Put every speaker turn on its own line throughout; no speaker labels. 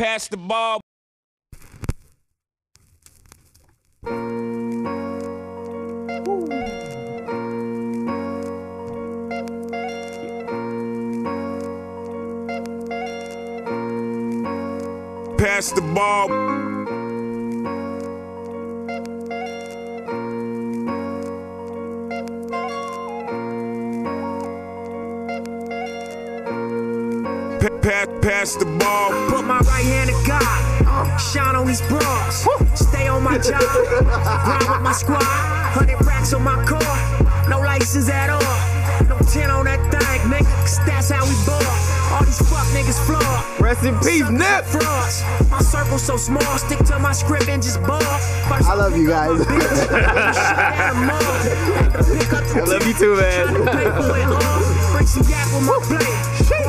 Pass the ball. Pass the ball. Pass the ball.
Put my right hand to God. Uh, shine on these bras. Stay on my job. Grind with my squad. Hundred racks on my car. No license at all. No 10 on that thing, nigga. Cause that's how we ball. All these fuck niggas flawed.
Rest in peace, Nip.
Frauds. My circle so small. Stick to my script and just ball. First
I love you guys.
I
love you too, man.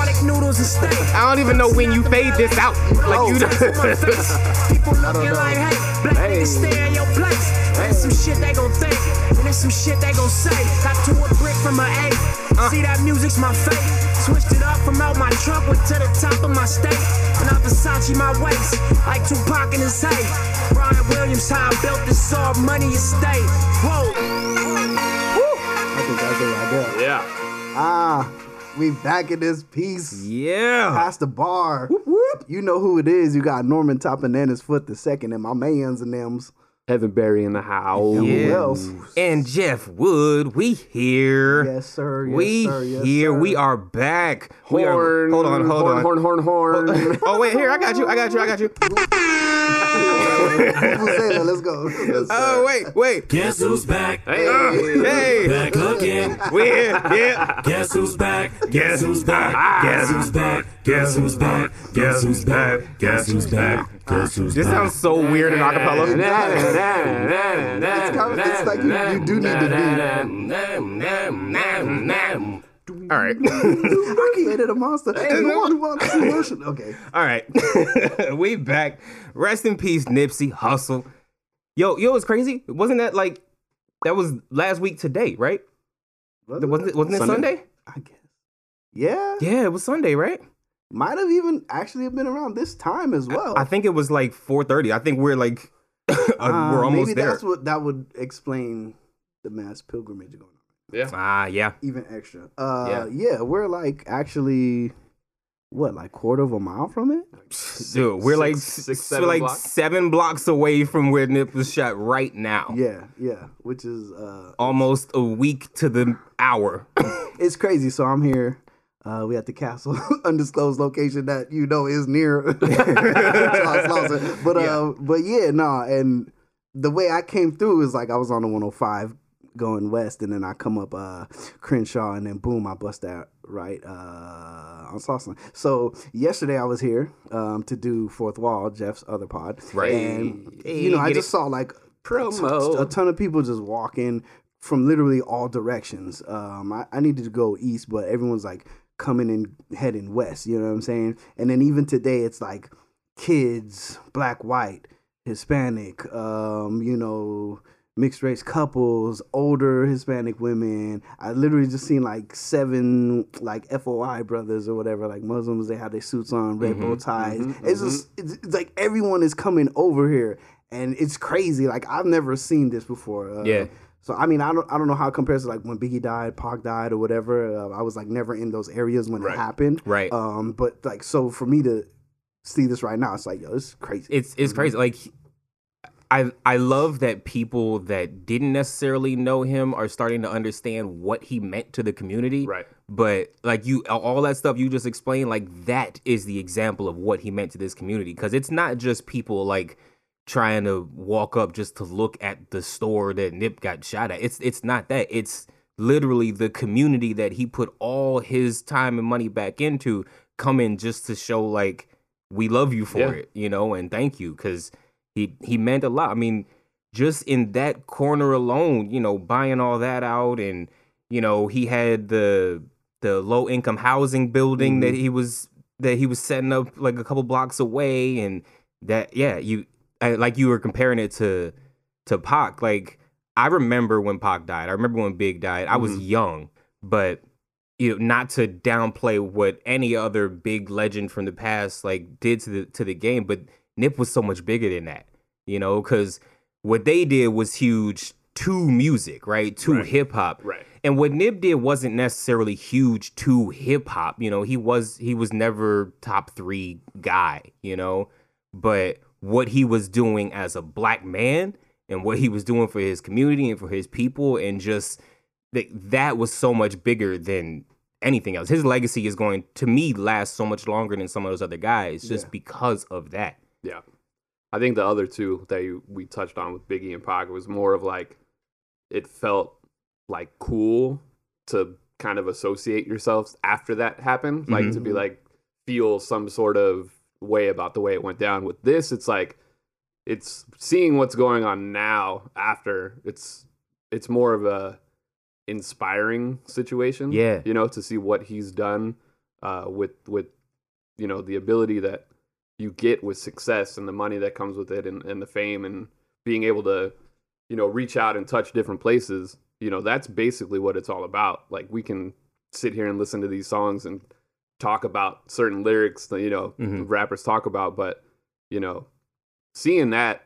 Bring some yak with my blade. Garlic noodles and steak.
I don't even know when you fade this out. Like
Oh.
you.
People looking like, hey, black niggas stay in your place. There's some shit they gon' think, and there's some shit they gon' say. Got to a brick from my A. See that music's my fate. Switched it up from out my trunk went to the top of my state. And I Versace my waist, like Tupac in his hay. Brian Williams, how I built this all money estate. Whoa. Woo.
I think that's it right there.
Yeah.
Ah, we back in this piece.
Yeah.
Past the bar. You know who it is. You got Norman Top and his foot the second, and my man's and them's.
Heaven Barry in the house.
Who
Yeah.
else?
And Jeff Wood, we here.
Yes, sir. Yes,
we
sir. Yes,
here.
sir.
We are back. We
Horn.
are. Hold on. Hold
horn,
on.
Horn, horn, horn,
oh wait, here I got you. I got you. I got you.
Who said that? Let's go. Yes,
Oh wait, wait.
Guess who's back?
Hey, hey.
Back again.
we here. Yeah.
Guess who's back? Guess who's back? Guess who's back? Guess who's back? Guess who's back? Guess who's back? Guess who's
This
back?
sounds so weird in acapella.
It's kind of- it's like you- you do need
All right.
I created a monster. Hey, no one wants to worship. Okay.
All right. we back. Rest in peace, Nipsey Hussle. Yo, yo, it's crazy. Wasn't that like that was last week today, right? Wasn't it wasn't it
Sunday?
Sunday?
I guess. Yeah.
Yeah, it was Sunday, right?
Might have even actually have been around this time as well.
I think it was like 4:30. I think we're like uh, we're almost
maybe
there.
That's what that would explain the mass pilgrimage going on.
Ah, yeah.
Even extra. Uh, yeah. we're like actually what, like quarter of a mile from it?
Dude, we're like
six,
we're
seven
like
blocks?
seven blocks away from where Nip was shot right now.
Yeah, yeah. Which is uh,
Almost a week to the hour.
it's crazy. So I'm here. Uh, we at the castle, undisclosed location that you know is near Charles Lawson. But uh, but yeah, no. And the way I came through is like I was on the 105 going west, and then I come up uh Crenshaw, and then boom, I bust that right uh on Slauson. So yesterday I was here um to do Fourth Wall, Jeff's other pod,
Right.
And you know, I just saw like
Promo.
a ton of people just walking from literally all directions. Um, I, I needed to go east, but everyone's like coming and heading west. You know what I'm saying? And then even today, it's like kids, black, white, Hispanic. Um, you know. Mixed race couples, older Hispanic women. I literally just seen like seven like FOI brothers or whatever, like Muslims. They have their suits on, red bow ties. it's just it's, it's like everyone is coming over here, and it's crazy. Like I've never seen this before. Uh,
Yeah.
So I mean, I don't I don't know how it compares to like when Biggie died, Pac died, or whatever. Uh, I was like never in those areas when it happened.
Right.
Um. But like, so for me to see this right now, it's like yo, it's crazy.
it's it's crazy. Like I I love that people that didn't necessarily know him are starting to understand what he meant to the community.
Right.
But like you all that stuff you just explained, like that is the example of what he meant to this community. Cause it's not just people like trying to walk up just to look at the store that Nip got shot at. It's it's not that. It's literally the community that he put all his time and money back into coming just to show like we love you for
Yeah.
it, you know, and thank you because he he meant a lot. I mean, just in that corner alone, you know, buying all that out, and you know, he had the the low income housing building that mm-hmm. he was that he was setting up like a couple blocks away, and that yeah, you I, like you were comparing it to to Pac. Like I remember when Pac died. I remember when Big died. I was mm-hmm. young, but you know, not to downplay what any other big legend from the past like did to the to the game, but Nip was so much bigger than that, you know, because what they did was huge to music, right? To
Right.
hip hop.
Right.
And what Nip did wasn't necessarily huge to hip hop. You know, he was he was never top three guy, you know. But what he was doing as a black man and what he was doing for his community and for his people and just that that was so much bigger than anything else. His legacy is going to me last so much longer than some of those other guys just
Yeah.
because of that.
Yeah. I think the other two that you, we touched on with Biggie and Pac was more of like it felt like cool to kind of associate yourselves after that happened, like to be like feel some sort of way about the way it went down. With this, it's like it's seeing what's going on now after it's it's more of a inspiring situation.
Yeah.
You know, to see what he's done uh with with you know the ability that you get with success and the money that comes with it and, and the fame and being able to you know reach out and touch different places you know that's basically what it's all about. Like we can sit here and listen to these songs and talk about certain lyrics that you know
Mhm.
rappers talk about but you know seeing that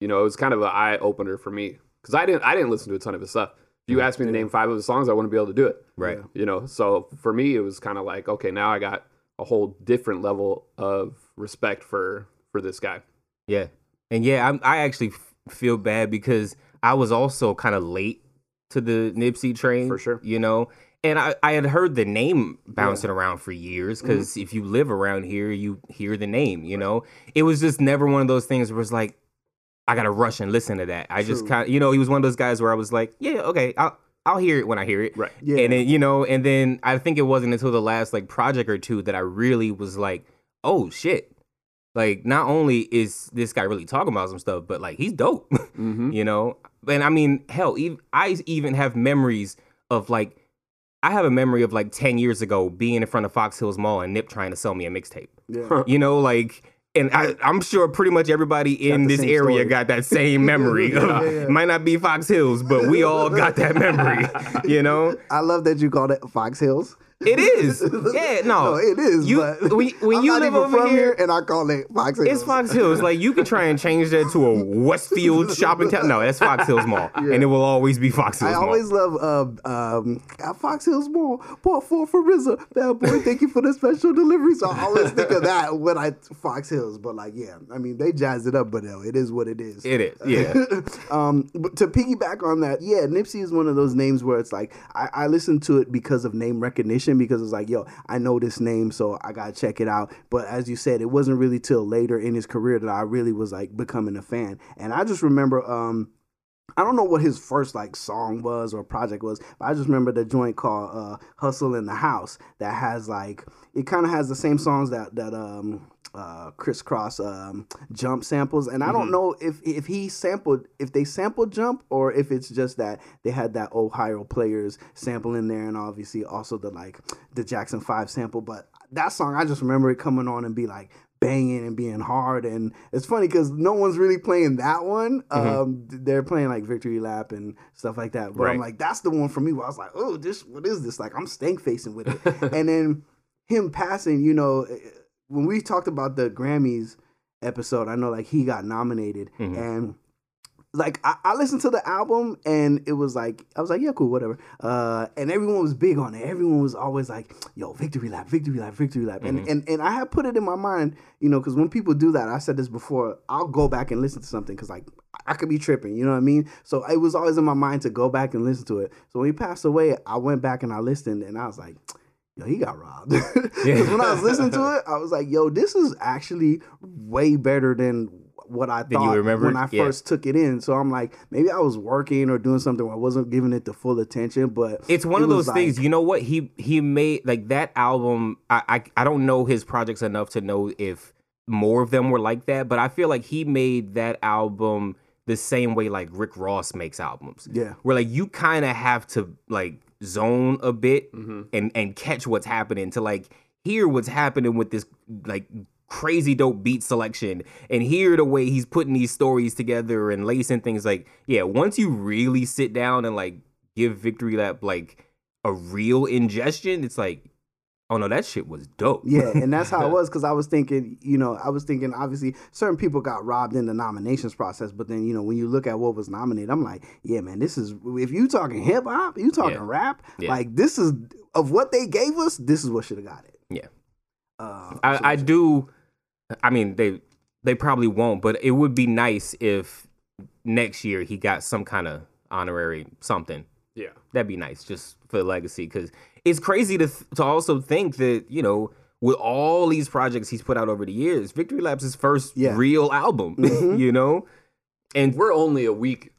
you know it was kind of an eye opener for me. Because i didn't i didn't listen to a ton of his stuff. If you asked me to name five of his songs i wouldn't be able to do it.
Right.
you know so for me it was kind of like okay now i got a whole different level of respect for for this guy
Yeah, and yeah, I'm, I actually feel bad because I was also kind of late to the Nipsey train
For sure.
You know, and I, I had heard the name bouncing around for years mm-hmm. because if you live around here, you hear the name. You know, it was just never one of those things where it's like I gotta rush and listen to that. I just kind of, you know, he was one of those guys where I was like, yeah, okay, I'll I'll hear it when I hear it.
Right.
Yeah.
And then, you know, and then I think it wasn't until the last like project or two that I really was like, oh shit. Like not only is this guy really talking about some stuff, but like he's dope.
mm-hmm.
you know? And I mean, hell, even, I even have memories of like I have a memory of like 10 years ago being in front of Fox Hills Mall and Nip trying to sell me a mixtape.
Yeah.
You know, like and I, I'm sure pretty much everybody in this area
story.
got that same memory.
Yeah, yeah, yeah.
Might not be Fox Hills, but we all got that memory. You know,
I love that you called it Fox Hills.
It is. Yeah, no,
No, it is.
You
but
when, when you live over
from
here,
and I call it Fox Hills.
it's Fox Hills. Like you could try and change that to a Westfield shopping town. No, that's Fox Hills Mall, and it will always be Fox Hills
I
Mall.
always love uh, um, at Fox Hills Mall. Part four for RZA. Bad boy, thank you for the special delivery. So I always think of that when I Fox Hills. But like, yeah, I mean they jazzed it up, but no, it is what it is.
It is, yeah.
um, but to piggyback on that, yeah, Nipsey is one of those names where it's like I, I listen to it because of name recognition because it's like, yo, I know this name, so I gotta check it out. But as you said, it wasn't really till later in his career that I really was like becoming a fan. And I just remember, um, I don't know what his first like song was or project was, but I just remember the joint called uh, "Hussle in the House" that has like it kind of has the same songs that that um uh Kris Kross um jump samples. And i don't know if if he sampled if they sampled jump or if it's just that they had that ohio players sample in there and obviously also the like the jackson 5 sample. But that song i just remember it coming on and be like banging and being hard. And it's funny because no one's really playing that one. Um they're playing like victory lap and stuff like that. But i'm like that's the one for me where i was like oh this what is this? Like i'm stank facing with it. And then him passing, you know, when we talked about the Grammys episode, I know like he got nominated
Mhm.
and like I, I listened to the album and it was like I was like, yeah, cool, whatever. Uh, and everyone was big on it. Everyone was always like, yo, victory lap, victory lap, victory lap. And and and I had put it in my mind, you know, because when people do that, I said this before, I'll go back and listen to something because like I could be tripping, you know what I mean? So it was always in my mind to go back and listen to it. So when he passed away, I went back and I listened and I was like, yo, he got robbed. Because when I was listening to it, I was like, yo, this is actually way better than what I thought when I
Yeah.
first took it in. So I'm like, maybe I was working or doing something where I wasn't giving it the full attention. But
It's one
it
of those things. You know what he he made like that album. I, I I don't know his projects enough to know if more of them were like that, but I feel like he made that album the same way like Rick Ross makes albums.
Yeah.
where like you kind of have to like zone a bit
Mm-hmm.
and and catch what's happening to like hear what's happening with this like crazy dope beat selection and hear the way he's putting these stories together and lacing things like yeah once you really sit down and like give victory lap like a real ingestion, it's like, oh no, that shit was dope.
Yeah, and that's how it was because I was thinking, you know, I was thinking obviously certain people got robbed in the nominations process, but then you know when you look at what was nominated, I'm like, yeah, man, this is if you talking hip hop, you talking
Yeah.
rap,
Yeah.
like this is of what they gave us, this is what should have got it.
Yeah.
Uh,
I, I do. I mean, they they probably won't, but it would be nice if next year he got some kind of honorary something.
Yeah.
That'd be nice, just for the legacy, because it's crazy to th- to also think that you know with all these projects he's put out over the years, Victory Lap's his first
Yeah.
real album.
Mhm.
you know, and
We're only a week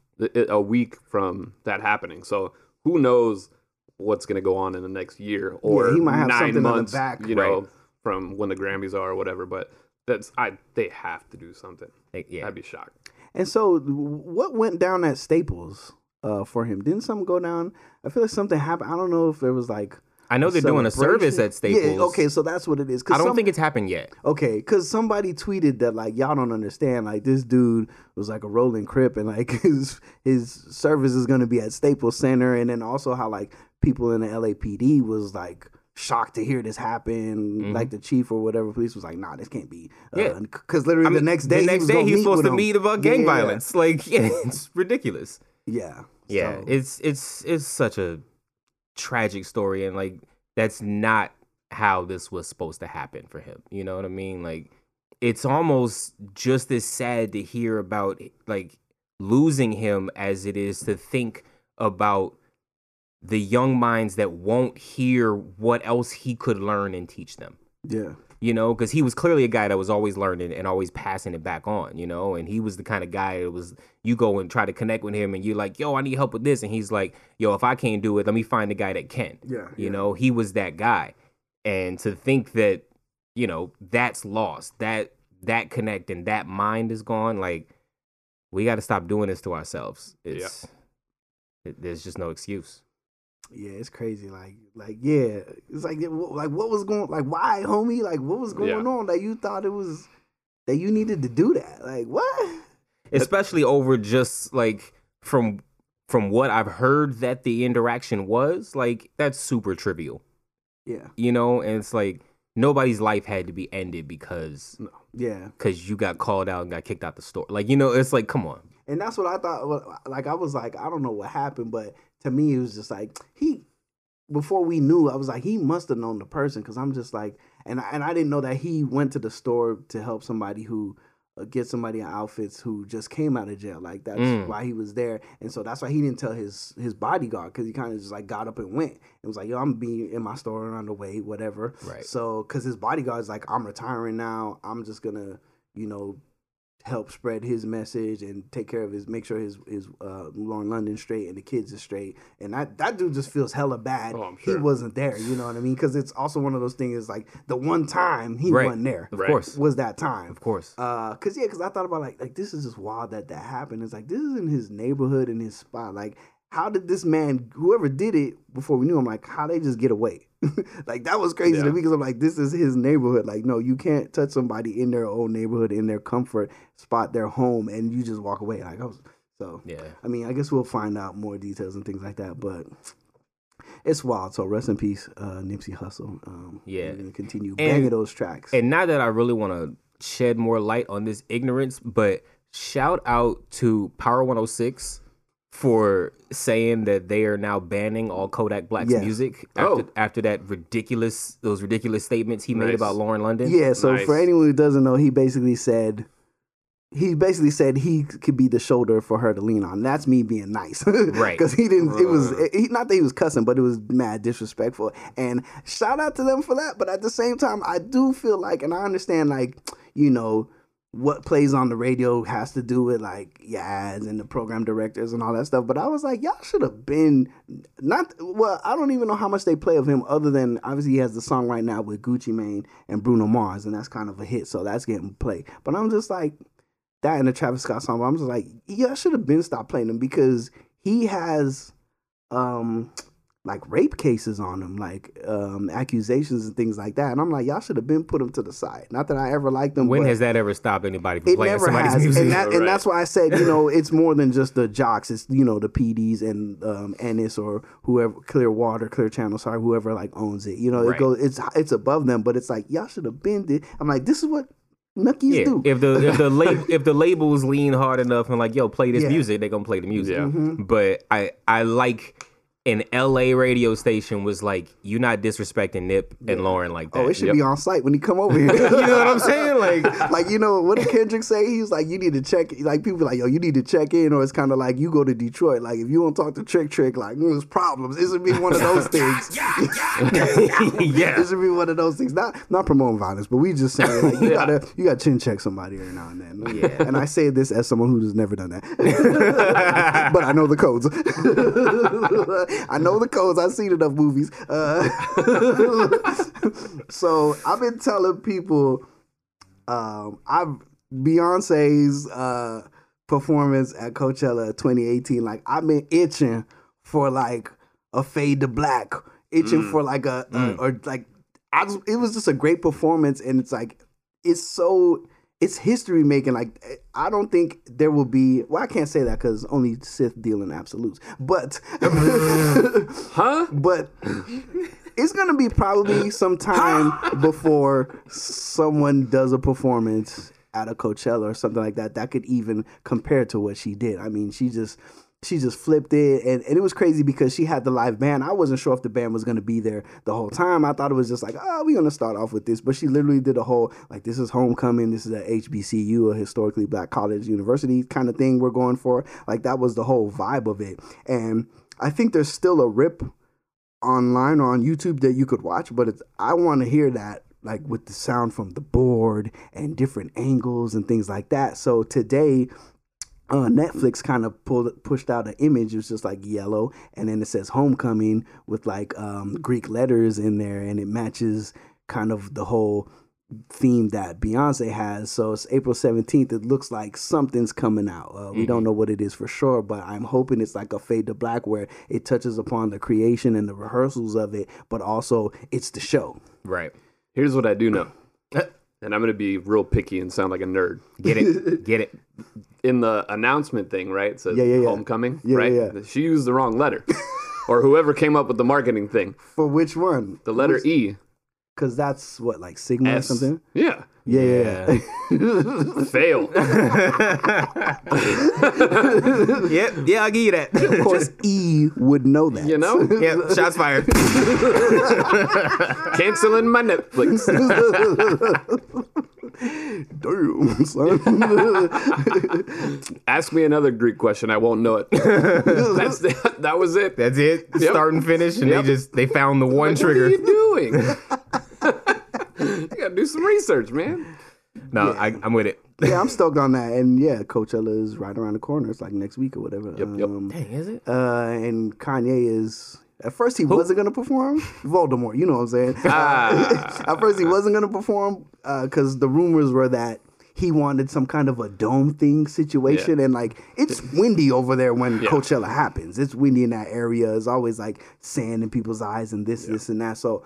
a week from that happening. So who knows what's going to go on in the next year or
he might have
nine
something
months,
back.
you know,
Right.
from when the Grammys are or whatever. But that's I they have to do something.
yeah,
I'd be shocked.
And so, what went down at Staples uh, for him? Didn't something go down? I feel like something happened. I don't know if it was like.
I know they're doing a service at Staples.
Yeah, okay, so that's what it is.
I don't
some-
think it's happened yet.
Okay, because somebody tweeted that like y'all don't understand. Like this dude was like a rolling crip, and like his his service is gonna be at Staples Center, and then also how like people in the LAPD was like shocked to hear this happen. Like the chief or whatever police was like, "Nah, this can't be." Uh,
Yeah.
because literally
I mean,
the next day,
the next
he was
day he's supposed to meet about gang
Yeah,
violence. Like, yeah, it's ridiculous.
Yeah,
Yeah,
So-
it's it's it's such a tragic story, and like that's not how this was supposed to happen for him. You know what I mean? Like, it's almost just as sad to hear about like losing him as it is to think about the young minds that won't hear what else he could learn and teach them
yeah.
You know, because he was clearly a guy that was always learning and always passing it back on, you know, and he was the kind of guy that was you go and try to connect with him and you're like, yo, I need help with this, and he's like, yo, if I can't do it, let me find the guy that can.
Yeah,
you
yeah.
know, he was that guy, and to think that, you know, that's lost, that that connect and that mind is gone, like we got to stop doing this to ourselves. It's it- there's just no excuse.
Yeah, it's crazy. Like, like, yeah, it's like, like, what was going, like, why, homie? Like, what was going
Yeah.
on that you thought it was that you needed to do that? Like, what?
especially over just like from from what I've heard that the interaction was like that's super trivial,
Yeah,
you know, and it's like nobody's life had to be ended because no.
yeah,
because you got called out and got kicked out the store. Like you know, it's like come on,
and that's what I thought. Like, I was like, I don't know what happened, but to me, it was just like he. Before we knew, I was like, he must have known the person because I'm just like, and I, and I didn't know that he went to the store to help somebody who. Uh, get somebody in outfits who just came out of jail. Like that's
Mm.
why he was there, and so that's why he didn't tell his his bodyguard because he kind of just like got up and went. It was like, yo, I'm be in my store and on the way, whatever.
Right.
So because his bodyguard's like, I'm retiring now. I'm just gonna, you know, help spread his message and take care of his, make sure his his uh, Lauren London straight and the kids are straight. And that that dude just feels hella bad.
Oh, I'm
He wasn't there. You know what I mean? Because it's also one of those things. Like the one time he
Right.
wasn't there
of course,
was that time.
of course,
Uh, cause yeah, cause I thought about like like this is just wild that that happened. It's like this is in his neighborhood in his spot. Like how did this man, whoever did it before we knew him, like how they just get away? like that was crazy to me because I'm like this is his neighborhood. Like no, you can't touch somebody in their own neighborhood in their comfort spot, their home, and you just walk away. Like I was so.
yeah.
I mean, I guess we'll find out more details and things like that, but. It's wild. So rest in peace, uh, Nipsey Hussle. Um,
Yeah.
we're continue
And-
banging those tracks.
And not that I really want to shed more light on this ignorance, but shout out to Power 106 for saying that they are now banning all Kodak Black's
Yes.
music oh. after,
Oh.
after that ridiculous those ridiculous statements he made about Lauren London.
Yeah, so
Nice.
for anyone who doesn't know, he basically said he basically said he could be the shoulder for her to lean on. That's me being nice,
Right.
Because he didn't. It was he, not that he was cussing, but it was mad disrespectful. And shout out to them for that. But at the same time, I do feel like, and I understand, like you know. What plays on the radio has to do with like ads and the program directors and all that stuff. But I was like, y'all should have been not. Well, I don't even know how much they play of him, other than obviously he has the song right now with Gucci Mane and Bruno Mars, and that's kind of a hit, so that's getting played. But I'm just like that and the Travis Scott song. I'm just like, y'all should have been stopped playing them because he has, um, like rape cases on him, like um, accusations and things like that. And I'm like, y'all should have been put him to the side. Not that I ever liked him.
When
but
has that ever stopped anybody from
it
playing
never
somebody's
has,
music?
and, that, and that's why I said, you know, it's more than just the jocks. It's you know the PDs and um, Ennis or whoever, Clearwater, Clear Channel, sorry, whoever like owns it. You know,
Right.
it goes, it's it's above them, but it's like y'all should have been. Did. I'm like, this is what Nuckies
yeah,
do.
if the if the label if the labels lean hard enough and like yo play this
Yeah.
music, they gonna play the music.
Yeah.
Mm-hmm.
But I I like an LA radio station was like "You're not disrespecting Nip and Lauren like that.
oh, it should
Yep.
be on site when he come over here.
you know what I'm saying? Like
like you know what did Kendrick say? He was like you need to check. Like people be like yo, you need to check in, or it's kind of like you go to Detroit. Like if you don't talk to Trick Trick, like mm, there's problems. It should be one of those things.
yeah.
It should be one of those things. Not not promoting violence, but we just saying like you gotta you gotta chin check somebody every now and then.
Yeah.
And I say this as someone who has never done that, but I know the codes. I know the codes. I've seen enough movies. Uh, so I've been telling people, um, I've Beyonce's uh, performance at Coachella 2018. Like I've been itching for like a fade to black, itching for like a, a or like I just, it was just a great performance, and it's like it's so it's history making. Like I don't think there will be. Well, I can't say that because only Sith deal in absolutes, but
Huh?
but it's gonna be probably some time before someone does a performance at a Coachella or something like that that could even compare to what she did. I mean, she just she just flipped it and, and it was crazy because she had the live band. I wasn't sure if the band was gonna be there the whole time. I thought it was just like, ah, oh, we're gonna start off with this. But she literally did a whole like this is homecoming, this is a HBCU, a historically black college university kind of thing we're going for. Like that was the whole vibe of it. And I think there's still a rip online or on YouTube that you could watch, but it's I want to hear that like with the sound from the board and different angles and things like that. So today uh, Netflix kind of pulled pushed out an image. It was just like yellow, and then it says "Homecoming" with like um, Greek letters in there, and it matches kind of the whole theme that Beyonce has. So it's April seventeenth. It looks like something's coming out. Uh, we don't know what it is for sure, but I'm hoping it's like a fade to black where it touches upon the creation and the rehearsals of it, but also it's the show.
Right.
Here's what I do know. And I'm going to be real picky and sound like a nerd.
Get it. Get it.
In the announcement thing, right? It says
Yeah, yeah, yeah.
homecoming,
Yeah,
right?
yeah, yeah.
She used the wrong letter. or whoever came up with the marketing thing.
For which one?
The letter E.
Because that's what like Sigma or something.
Yeah.
Yeah, yeah. yeah.
Fail.
Yep. Yeah, I'll give you that.
of course, E would know that.
you know?
yep. Shots fired.
Canceling my Netflix.
Damn, son.
Ask me another Greek question. I won't know it. That's the, that was it.
That's it.
Yep.
Start and finish, and
Yep.
they just they found the one
What
trigger.
What are you doing? you gotta do some research, man.
No, I, I'm with it.
yeah, I'm stoked on that. And yeah, Coachella is right around the corner. It's like next week or whatever.
Yep, yep.
Um,
Dang, is it?
Uh, and Kanye is. At first, he wasn't gonna perform. Voldemort, you know what I'm saying?
Ah.
At first, he wasn't gonna perform because the rumors were that he wanted some kind of a dome thing situation, and like it's windy over there when
Yeah.
Coachella happens. It's windy in that area. It's always like sand in people's eyes and this, this, and that. So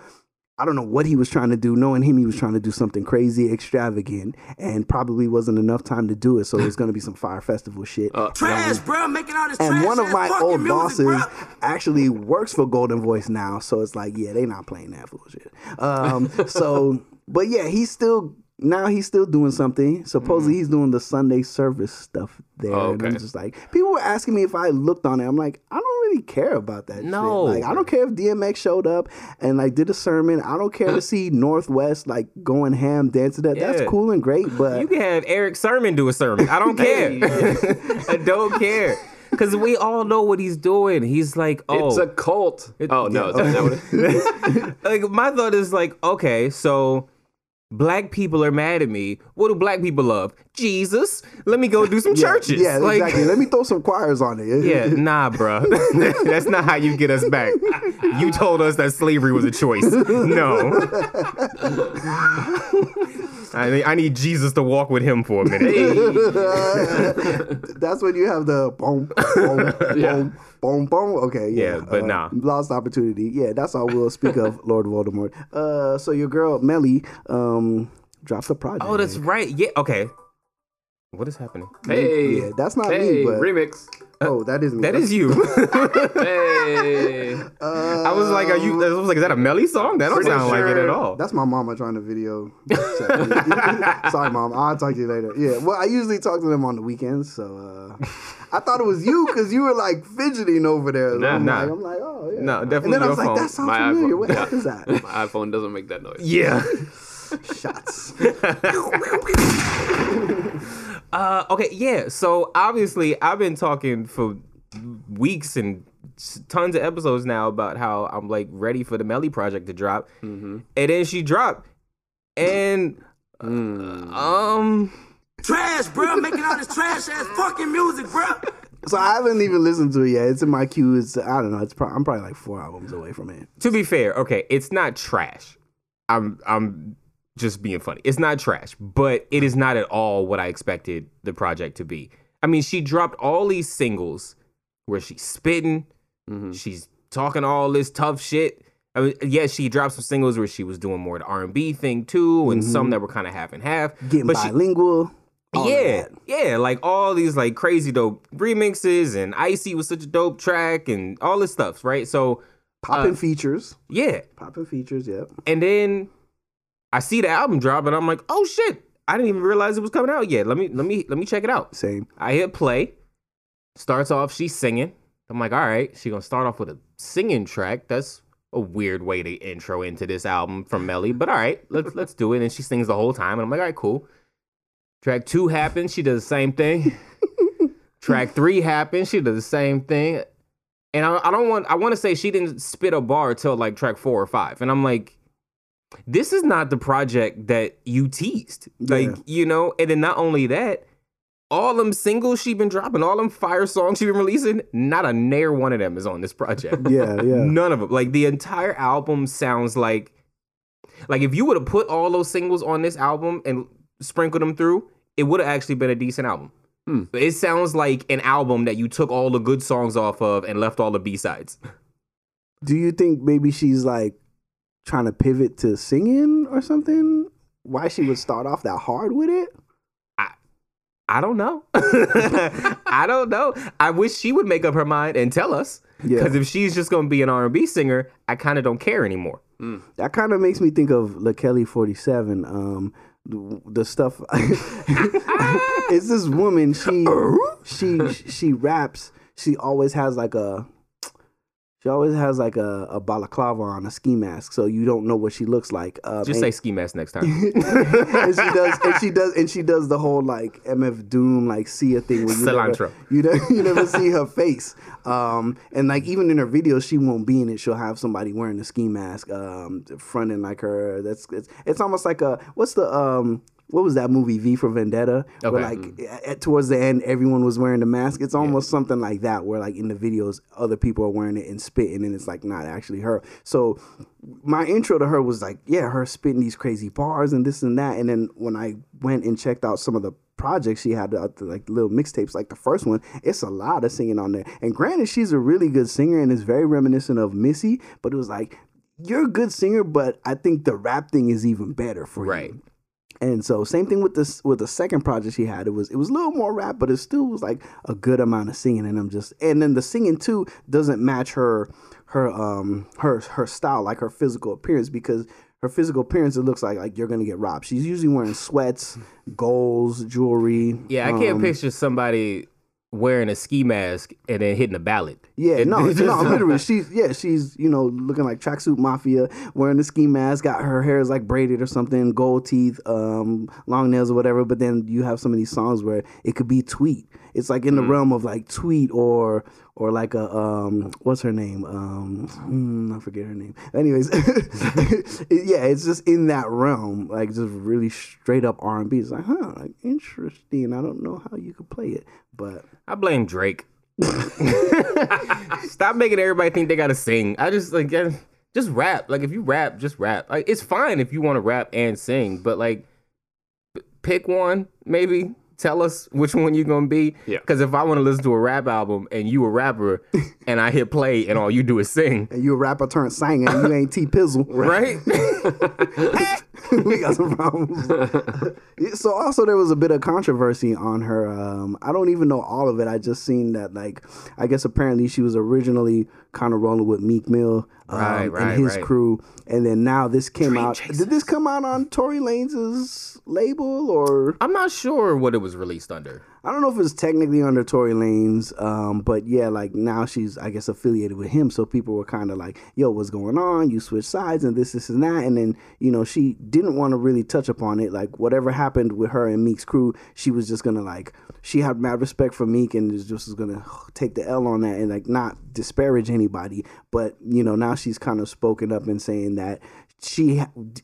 I don't know what he was trying to do. Knowing him, he was trying to do something crazy, extravagant, and probably wasn't enough time to do it. So there's gonna be some fire festival shit.
Trash, bro, making all this
And
trash
one of my old
music,
bosses
bro.
actually works for Golden Voice now, so it's like, yeah, they not playing that bullshit. Um, so, but yeah, he's still now he's still doing something. Supposedly mm-hmm. he's doing the Sunday service stuff there,
Oh,
and I'm just like, people were asking me if I looked on it. I'm like, I don't really care about that.
No.
shit. like I don't care if DMX showed up and like did a sermon. I don't care to see Northwest like going ham dancing that. That's cool and great, but
You can have Erick Sermon do a sermon. I don't care. I don't care. Because we all know what he's doing. He's like, oh,
It's a cult. oh no, is that what it-
like my thought is like, okay, so black people are mad at me. What do black people love? Jesus. Let me go do some
yeah,
churches.
Yeah,
like,
exactly. Let me throw some choirs on it.
Yeah, nah, bruh. That's not how you get us back. You told us that slavery was a choice. No. I need, I need Jesus to walk with him for a minute.
That's when you have the boom, boom,
Yeah.
boom, Boom, boom. Okay, yeah,
Yeah, but
uh,
nah.
lost opportunity. Yeah, that's all we'll speak of. Lord Voldemort. Uh, so your girl Melii um dropped a project.
Oh, that's right. Yeah. Okay. What is happening?
Hey,
Yeah, that's not me, but-
remix.
Oh, that is me.
That is you.
Hey,
I was like, are you? I was like, is that a Melii song? That don't
Pretty
sound like it at all.
That's my mama trying to video. Sorry, mom. I'll talk to you later. Yeah. Well, I usually talk to them on the weekends, so uh, I thought it was you because you were like fidgeting over there.
Nah,
I'm,
nah.
like, I'm like, oh yeah.
No,
And
definitely
then I
your
was like,
phone.
that sounds
my
familiar.
iPhone.
What
yeah.
is that?
My iPhone doesn't make that noise.
yeah.
Shots.
Uh, okay, yeah. So obviously, I've been talking for weeks and tons of episodes now about how I'm like ready for the Melii project to drop, and then she dropped, and uh, um,
Trash, bro. Making all this trash ass fucking music, bro.
So I haven't even listened to it yet. It's in my queue. It's I don't know. It's pro- I'm probably like four albums away from it.
to be fair, okay, it's not trash. I'm I'm just being funny. It's not trash, but it is not at all what I expected the project to be. I mean, she dropped all these singles where she's spitting, she's talking all this tough shit. I mean, yes, she dropped some singles where she was doing more of the R and B thing too, and some that were kind of half and half.
Getting
but she,
bilingual. all
yeah, yeah, like all these like crazy dope remixes, and Icy was such a dope track, and all this stuff, right? So
Popping
uh,
features.
yeah,
Popping features. Yep.
and then I see the album drop, and I'm like, oh shit, I didn't even realize it was coming out yet. Let me let me let me check it out.
Same.
I hit play. Starts off, she's singing. I'm like, all right, she gonna start off with a singing track. That's a weird way to intro into this album from Melii, but all right, let's let's do it. And she sings the whole time, and I'm like, all right, cool. Track two happens, she does the same thing. Track three happens, she does the same thing. And I, I don't want I want to say she didn't spit a bar till like track four or five, and I'm like, this is not the project that you teased. Like,
Yeah.
you know, and then not only that, all them singles she been dropping, all them fire songs she been releasing, not a near one of them is on this project.
Yeah. Yeah.
None of them. Like the entire album sounds like like if you would have put all those singles on this album and sprinkled them through, it would have actually been a decent album. But it sounds like an album that you took all the good songs off of and left all the B sides.
Do you think maybe she's like trying to pivot to singing or something? Why she would start off that hard with it?
I I don't know. I don't know. I wish she would make up her mind and tell us.
Yeah.
Because if she's just gonna be an R and B singer, I kind of don't care anymore.
That kind of makes me think of Leikeli47. Um, the, the stuff. it's this woman. She she she raps. She always has like a. She always has like a, a balaclava on a ski mask, so you don't know what she looks like. Um,
Just say ski mask next time.
and she does, and she does, and she does the whole like MF Doom like Sia thing where you
Cilantro.
never, you, never, you never see her face. Um, and like even in her videos, she won't be in it. She'll have somebody wearing a ski mask, um, fronting like her. That's it's, it's almost like a what's the um. What was that movie V for Vendetta? Where
Okay.
like at, towards the end, everyone was wearing the mask. It's almost something like that, where like in the videos, other people are wearing it and spitting, and it's like not actually her. So my intro to her was like, yeah, her spitting these crazy bars and this and that. And then when I went and checked out some of the projects she had, uh, the, like little mixtapes, like the first one, it's a lot of singing on there. And granted, she's a really good singer and it's very reminiscent of Missy, but it was like, you're a good singer, but I think the rap thing is even better for you. And so same thing with this with the second project she had. It was it was a little more rap, but it still was like a good amount of singing. And I'm just and then the singing too doesn't match her her um her her style, like her physical appearance, because her physical appearance it looks like like you're gonna get robbed. She's usually wearing sweats, golds, jewelry.
Yeah, I can't
um,
picture somebody wearing a ski mask and then hitting a ballot.
Yeah, no, no, literally, she's yeah, she's you know looking like tracksuit mafia, wearing the ski mask, got her hair is like braided or something, gold teeth, um, long nails or whatever. But then you have some of these songs where it could be tweet. It's like in the realm of like tweet or or like a um, what's her name? Um, hmm, I forget her name. Anyways, yeah, it's just in that realm, like just really straight up R and B. It's like, huh, like interesting. I don't know how you could play it, but
I blame Drake. Stop making everybody think they gotta sing. I just like just rap. Like if you rap, just rap. Like it's fine if you want to rap and sing, but like pick one maybe tell us which one you're gonna be.
Yeah.
Because if I want to listen to a rap album and you a rapper, and I hit play and all you do is sing,
And you a rapper turned singer and you ain't T Pizzle.
right?
we got some problems. So also there was a bit of controversy on her. Um, I don't even know all of it. I just seen that like I guess apparently she was originally kind of rolling with Meek Mill um,
Right, right,
and his
right.
crew, and then now this came
Dream
out.
Chasers.
Did this come out on Tory Lanez's label or?
I'm not sure what it was released under.
I don't know if it's technically under Tory Lanez, um, but yeah, like now she's I guess affiliated with him, so people were kind of like, "Yo, what's going on? You switch sides and this, this, and that." And then you know she didn't want to really touch upon it. Like whatever happened with her and Meek's crew, she was just gonna like she had mad respect for Meek and is just was gonna take the L on that and like not disparage anybody. But you know now she's kind of spoken up and saying that she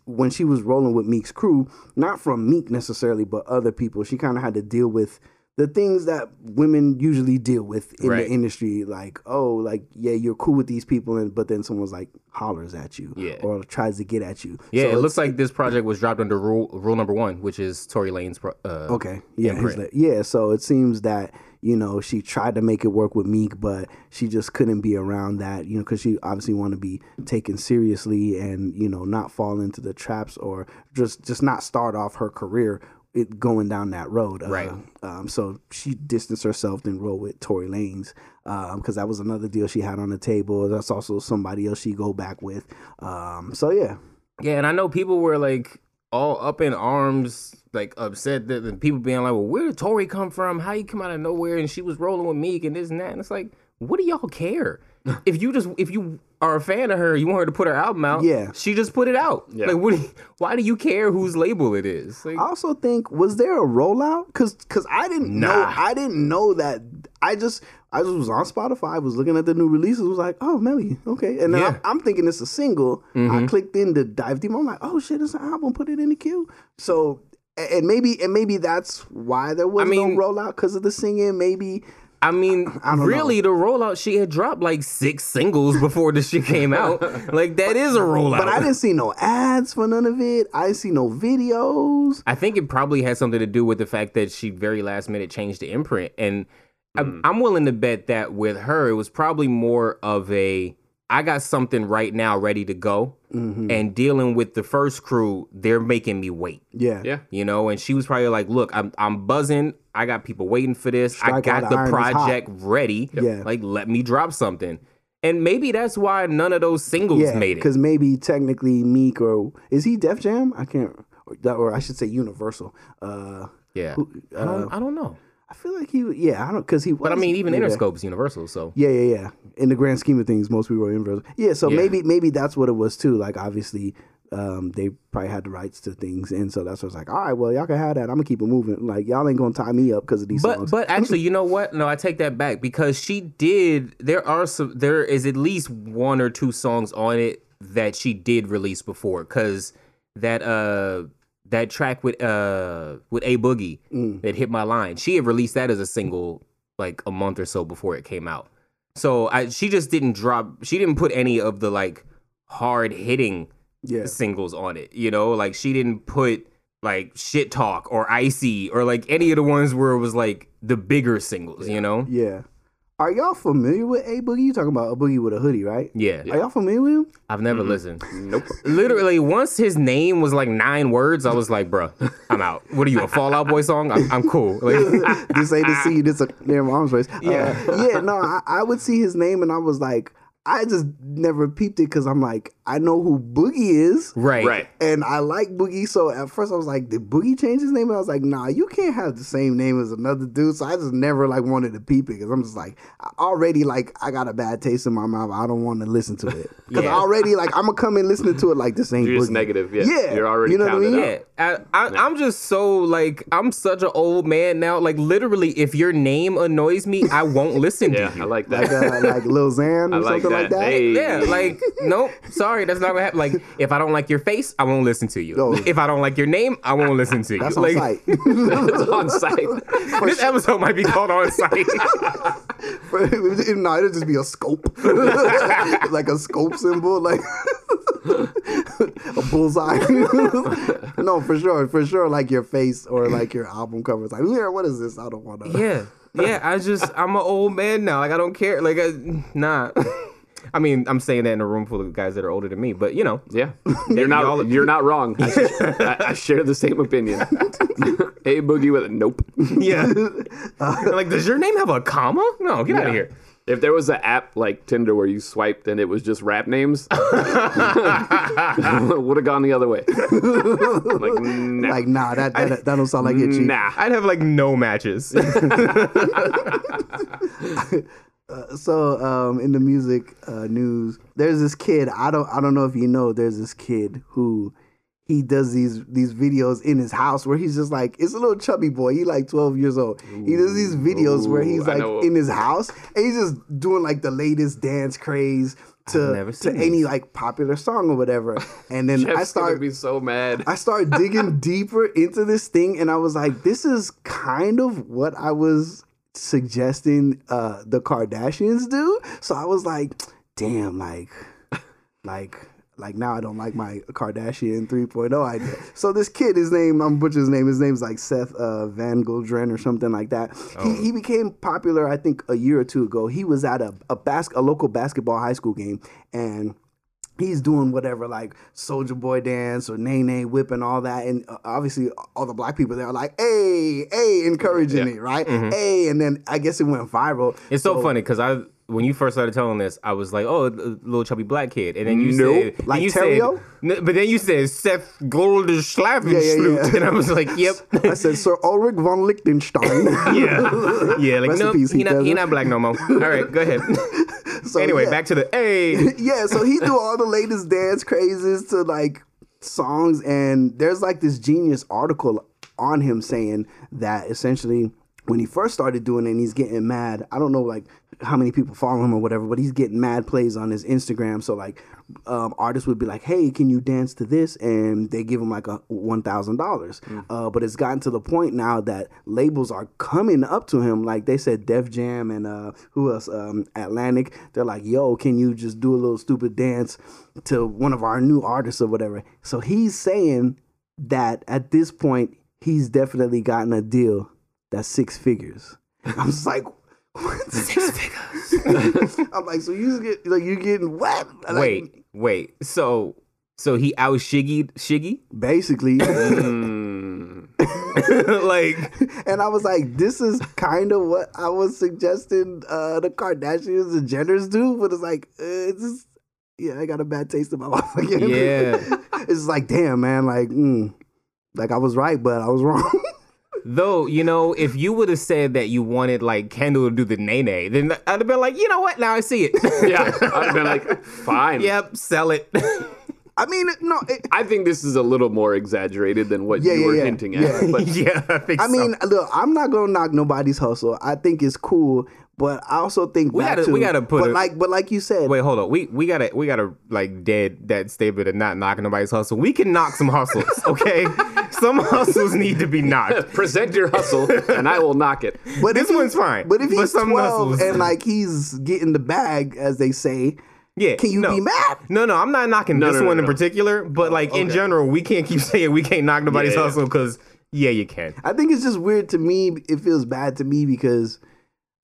when she was rolling with Meek's crew, not from Meek necessarily, but other people, she kind of had to deal with the things that women usually deal with in
Right.
the industry. Like, oh, like yeah, you're cool with these people, and but then someone's like hollers at you,
Yeah.
or tries to get at you.
Yeah,
So
it looks like this project was dropped under rule rule number one, which is Tory Lanez. Pro, uh,
Okay. Yeah. yeah. So it seems that, you know, she tried to make it work with Meek, but she just couldn't be around that, you know, because she obviously want to be taken seriously and, you know, not fall into the traps or just, just not start off her career it going down that road. Uh,
Right.
Um, so she distanced herself and rolled with Tory Lanez because that was another deal she had on the table. That's also somebody else she go back with. Um, so yeah.
Yeah, and I know people were like all up in arms, like upset that the people being like, "Well, where did Tory come from? How you come out of nowhere?" And she was rolling with Meek and this and that. And it's like, what do y'all care? if you just if you are a fan of her, you want her to put her album out.
Yeah.
she just put it out.
Yeah.
Like, what? Do you, why do you care whose label it is? Like,
I also think was there a rollout? Cause cause I didn't know I didn't know that. I just I just was on Spotify. I was looking at the new releases. Was like, oh Melii, okay. And then
Yeah.
I'm, I'm thinking it's a single. I mm-hmm. clicked in to dive deep. I'm like, oh shit, it's an album. Put it in the queue. So and maybe and maybe that's why there was
mean-
no rollout because of the singing. Maybe
I mean,
I
really, the rollout she had dropped like six singles before this shit came out. like that is a rollout.
But I didn't see no ads for none of it. I didn't see no videos.
I think it probably has something to do with the fact that she very last minute changed the imprint, and I'm, mm. I'm willing to bet that with her, it was probably more of a I got something right now ready to go, and dealing with the first crew, they're making me wait.
Yeah.
Yeah.
You know, and she was probably like, "Look, I'm I'm buzzing. I got people waiting for this. I
Strike while
got
the
the
iron is hot."
project ready.
Yeah.
Like, let me drop something." And maybe that's why none of those singles
Yeah,
made it.
because maybe technically Meek or is he Def Jam? I can't, or, that- or I should say Universal. Uh,
Yeah,
who-
I don't, I don't know.
I feel like he, yeah, I don't, because he.
But I mean, even
yeah.
Interscope's Universal, so
Yeah, yeah, yeah. In the grand scheme of things, most people are Universal. Yeah, so
Yeah.
maybe maybe that's what it was too. Like obviously, um, they probably had the rights to things, and so that's what's like. All right, well, y'all can have that. I'm gonna keep it moving. Like y'all ain't gonna tie me up because of these
But
songs.
but actually, you know what? No, I take that back because she did. There are some. There is at least one or two songs on it that she did release before. Because that uh that track with uh with a boogie
Mm.
that hit my line. She had released that as a single like a month or so before it came out. So I she just didn't drop. She didn't put any of the like hard hitting
yeah,
singles on it. You know, like she didn't put like shit talk or icy or like any of the ones where it was like the bigger singles. You know?
yeah. Are y'all familiar with A Boogie? You talking about a boogie with a hoodie, right?
Yeah,
Are y'all familiar with him?
I've never listened.
Nope.
Literally, once his name was like nine words, I was like, "Bruh, I'm out." What are you, a Fallout Boy song? I'm, I'm cool. Like,
this ain't the scene. This a near my arms race. Yeah, uh, yeah. No, I, I would see his name and I was like, I just never peeped it because I'm like, I know who Boogie is.
right,
Right.
And I like Boogie, so at first I was like, "Did Boogie change his name?" And I was like, "Nah, you can't have the same name as another dude." So I just never like wanted to peep it because I'm just like, I already like I got a bad taste in my mouth. I don't want to listen to it because
Yeah.
already like I'm gonna come in listening to it like the same.
You're just negative. Yeah.
Yeah,
You're already
you know what I mean?
out.
Yeah, I, I, I'm just so like I'm such an old man now. Like literally, if your name annoys me, I won't listen
Yeah,
to you.
I like
Like
that.
uh, like Lil Xan or
like
something
that.
like that.
Hey.
Yeah, like nope. Sorry, that's not gonna happen. Like if I don't like your face, I won't listen to you.
No.
If I don't like your name, I won't listen to you.
That's on
like,
site.
it's on site.
This episode might be called on site.
no, it'll just be a scope, like a scope symbol. Like a bullseye. no, for sure, for sure. Like your face or like your album cover. It's like, yeah, what is this? I don't want to.
Yeah, yeah. I just I'm an old man now. Like I don't care. Like I, nah. I mean, I'm saying that in a room full of guys that are older than me, but you know,
Yeah, you're not you're not wrong. I, I, I share the same opinion. a boogie with a nope.
yeah. like, does your name have a comma? No, get out of here.
If there was an app like Tinder where you swiped and it was just rap names, would have gone the other way. like, nah.
Like, nah, that that, that don't sound like it.
Nah.
I'd have like no matches.
So um, in the music uh, news, there's this kid. I don't I don't know if you know. There's this kid who he does these these videos in his house where he's just like it's a little chubby boy. He like 12 years old. he does these videos where he's like in his house and he's just doing like the latest dance craze to to
seen
any
this.
like popular song or whatever. And then I
Jeff's gonna
start
be so mad.
I started digging deeper into this thing, and I was like, this is kind of what I was suggesting uh, the Kardashians do. So I was like, damn, like, like. Like now, I don't like my Kardashian 3.0 idea. So this kid, his name, I'm butchering his name. His name's like Seth uh, Van Goldren or something like that. He, he became popular, I think, a year or two ago. He was at a a, bas- a local basketball high school game, and he's doing whatever like Soulja Boy dance or nay nay whip and all that and uh, obviously all the black people there are like hey hey encouraging it right hey and then i guess it went viral
Mm-hmm. It's so, funny because I when you first started telling this, I was like, "Oh, a little chubby black kid," and then you
Nope.
said,
Like
you
Terrio?
said, but then you said Seth Golden
Yeah, yeah, yeah.
and I was like, "Yep."
i said sir ulrich von lichtenstein
yeah, yeah, like
Rest
no,
peace,
he
he
not, he not black no more. All right, go ahead.
so,
anyway,
yeah.
back to the A.
yeah, so he do all the latest dance crazes to like songs, and there's like this genius article on him saying that essentially when he first started doing it and he's getting mad, I don't know like how many people follow him or whatever, but he's getting mad plays on his Instagram. So like um, artists would be like, "Hey, can you dance to this?" and they give him like a one thousand dollars. Uh, but it's gotten to the point now that labels are coming up to him, like they said, Def Jam and uh, who else, um, Atlantic. They're like, "Yo, can you just do a little stupid dance to one of our new artists or whatever?" So he's saying that at this point, he's definitely gotten a deal that's six figures. I'm just like. What? Six figures. I'm like, so you get like you getting what? Like,
Wait, wait. So, so he out shiggied Shiggy?
basically.
Mm.
like,
and I was like, this is kind of what I was suggesting uh, the Kardashians and Jenners do, but it's like, uh, it's just, yeah, I got a bad taste in my mouth again.
Yeah.
it's like, damn, man, like, mm, like I was right, but I was wrong.
Though, you know, if you would have said that you wanted like Kendall to do the nay nay, then I'd have been like, you know what? Now I see it.
Yeah, I'd have been like, fine.
yep, sell it.
I mean, no, it,
I think this is a little more exaggerated than what
Yeah,
you
yeah,
were
yeah.
hinting at.
Yeah.
But
yeah, I think
I
so.
mean, look, I'm not gonna knock nobody's hustle. I think it's cool, but I also think
We gotta-
to,
we gotta put
but
it-
like, but like you said,
Wait, hold on. We we gotta we gotta like dead that statement of not knocking nobody's hustle. We can knock some hustles, okay? some hustles need to be knocked.
present your hustle, and I will knock it.
but
this
if he-
one's fine,
But if
but
he's
some
12
hustles-
and like he's getting the bag, as they say,
Yeah.
can you
no.
be mad?
No, no, I'm not knocking
No,
this
no, no,
one in particular, but like in general, we can't keep saying we can't knock nobody's
Yeah, yeah.
hustle because yeah, you can.
I think it's just weird to me. It feels bad to me because,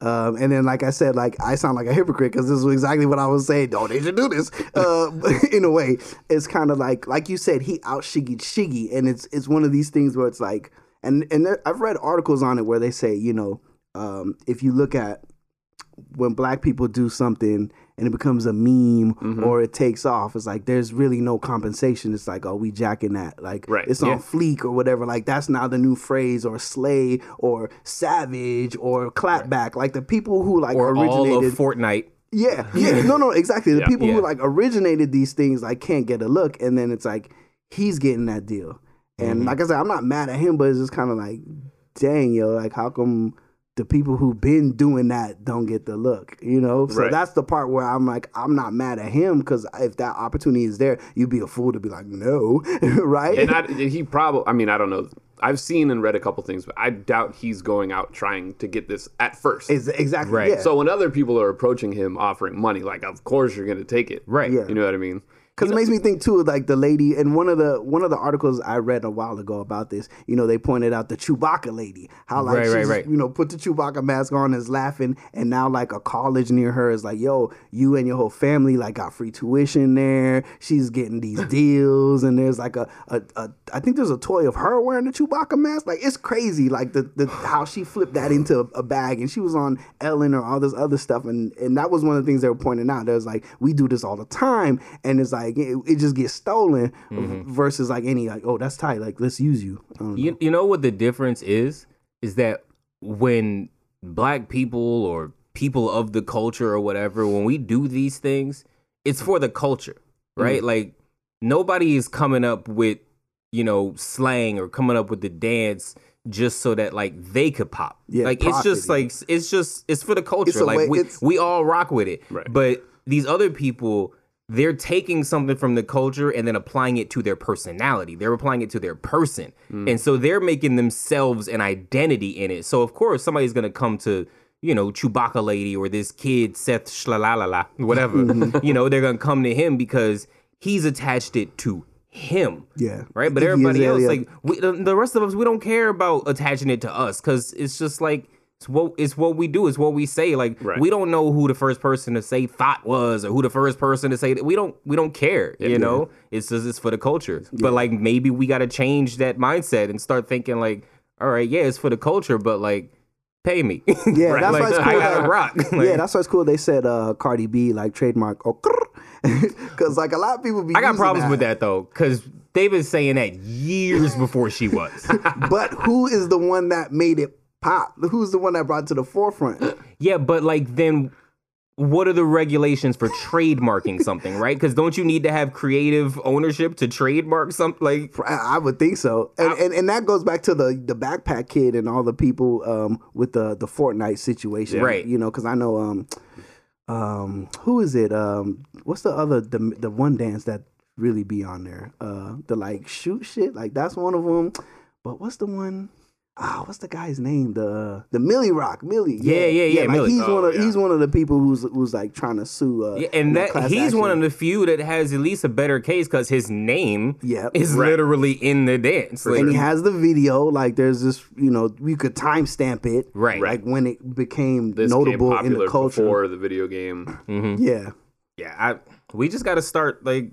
um, and then like I said, like I sound like a hypocrite because this is exactly what I was saying. Oh, they should do this. Uh, in a way, it's kind of like like you said, he out shiggy shiggy, and it's it's one of these things where it's like, and and there, I've read articles on it where they say, you know, um, if you look at when black people do something and it becomes a meme
Mm-hmm.
or it takes off, it's like there's really no compensation. It's like, oh, we jacking that. Like
Right,
it's on
yeah.
fleek or whatever. Like that's now the new phrase or slay or savage or clapback. Like the people who like
Or all
originated
of Fortnite.
yeah, yeah, no, no, exactly. The
Yeah.
people
Yeah.
who like originated these things like can't get a look, and then it's like he's getting that deal. And
Mm-hmm.
like I said, I'm not mad at him, but it's just kind of like, dang, yo, like how come the people who've been doing that don't get the look? You know, so
Right.
that's the part where I'm like, I'm not mad at him because if that opportunity is there, you'd be a fool to be like, no, right?
And I, he probably, I mean, I don't know. I've seen and read a couple things, but I doubt he's going out trying to get this at first.
Is exactly
Right.
Yeah.
So when other people are approaching him offering money, like, of course you're going to take it.
Right.
Yeah.
You know what I mean?
Because it makes me think too, like the lady and one of the one of the articles I read a while ago about this. You know, they pointed out the Chewbacca lady, how like
Right,
she's
right, right.
you know put the Chewbacca mask on, and is laughing, and now like a college near her is like, yo, you and your whole family like got free tuition there. She's getting these deals, and there's like a, a, a I think there's a toy of her wearing the Chewbacca mask. Like it's crazy, like the the how she flipped that into a, a bag, and she was on Ellen or all this other stuff, and and that was one of the things they were pointing out. There's like we do this all the time, and it's like it, it just gets stolen
Mm-hmm.
versus like any like oh that's tight, like let's use you. I don't know.
You, you know what the difference is? Is that when black people or people of the culture or whatever, when we do these things, it's for the culture, right? Like nobody is coming up with, you know, slang or coming up with the dance just so that like they could pop.
Yeah,
like it's just
profiting.
like it's just it's for the culture.
It's
like
way-
we, we all rock with it.
Right.
But these other people they're taking something from the culture and then applying it to their personality. They're applying it to their person. And so they're making themselves an identity in it. So of course somebody's gonna come to, you know, Chewbacca lady or this kid Seth Shlalala, whatever. you know, they're gonna come to him because he's attached it to him.
Yeah.
Right. But everybody else, like we, the, the rest of us, we don't care about attaching it to us because it's just like it's what it's what we do. It's what we say. Like
Right.
we don't know who the first person to say thought was or who the first person to say that. We don't we don't care. You know, it's just it's for the culture. But like maybe we got to change that mindset and start thinking like, all right, yeah, it's for the culture, but like pay me.
Yeah,
Right?
that's
like,
why it's
I
cool.
gotta
that-
rock.
yeah, that's why it's cool. They said uh, Cardi B like trademark or because like a lot of people be.
I got
using
problems with that though, because they've been saying that years before she was.
But who is the one that made it pop? Who's the one that brought it to the forefront?
Yeah, but like then what are the regulations for trademarking something, right? Because don't you need to have creative ownership to trademark something? Like,
I I would think so, and, and and that goes back to the the backpack kid and all the people um, with the the Fortnite situation,
Right.
You know, because I know um um who is it um what's the other the the one dance that really be on there uh the like shoot shit like that's one of them, but what's the one? Ah, what's the guy's name? The the Milly Rock, Millie.
Yeah, yeah, yeah,
like
Millie.
he's
Oh,
one of
yeah.
he's one of the people who's who's like trying to sue. Uh,
yeah, and
you know,
that
class
he's one of the few that has at least a better case because his name
Yep.
is
Right.
literally in the dance. Like,
and he has the video. Like, there's this, you know, you could timestamp it,
Right.
Like when it became
This
notable
came
in the culture.
before the video game.
Yeah,
yeah, I, we just got to start like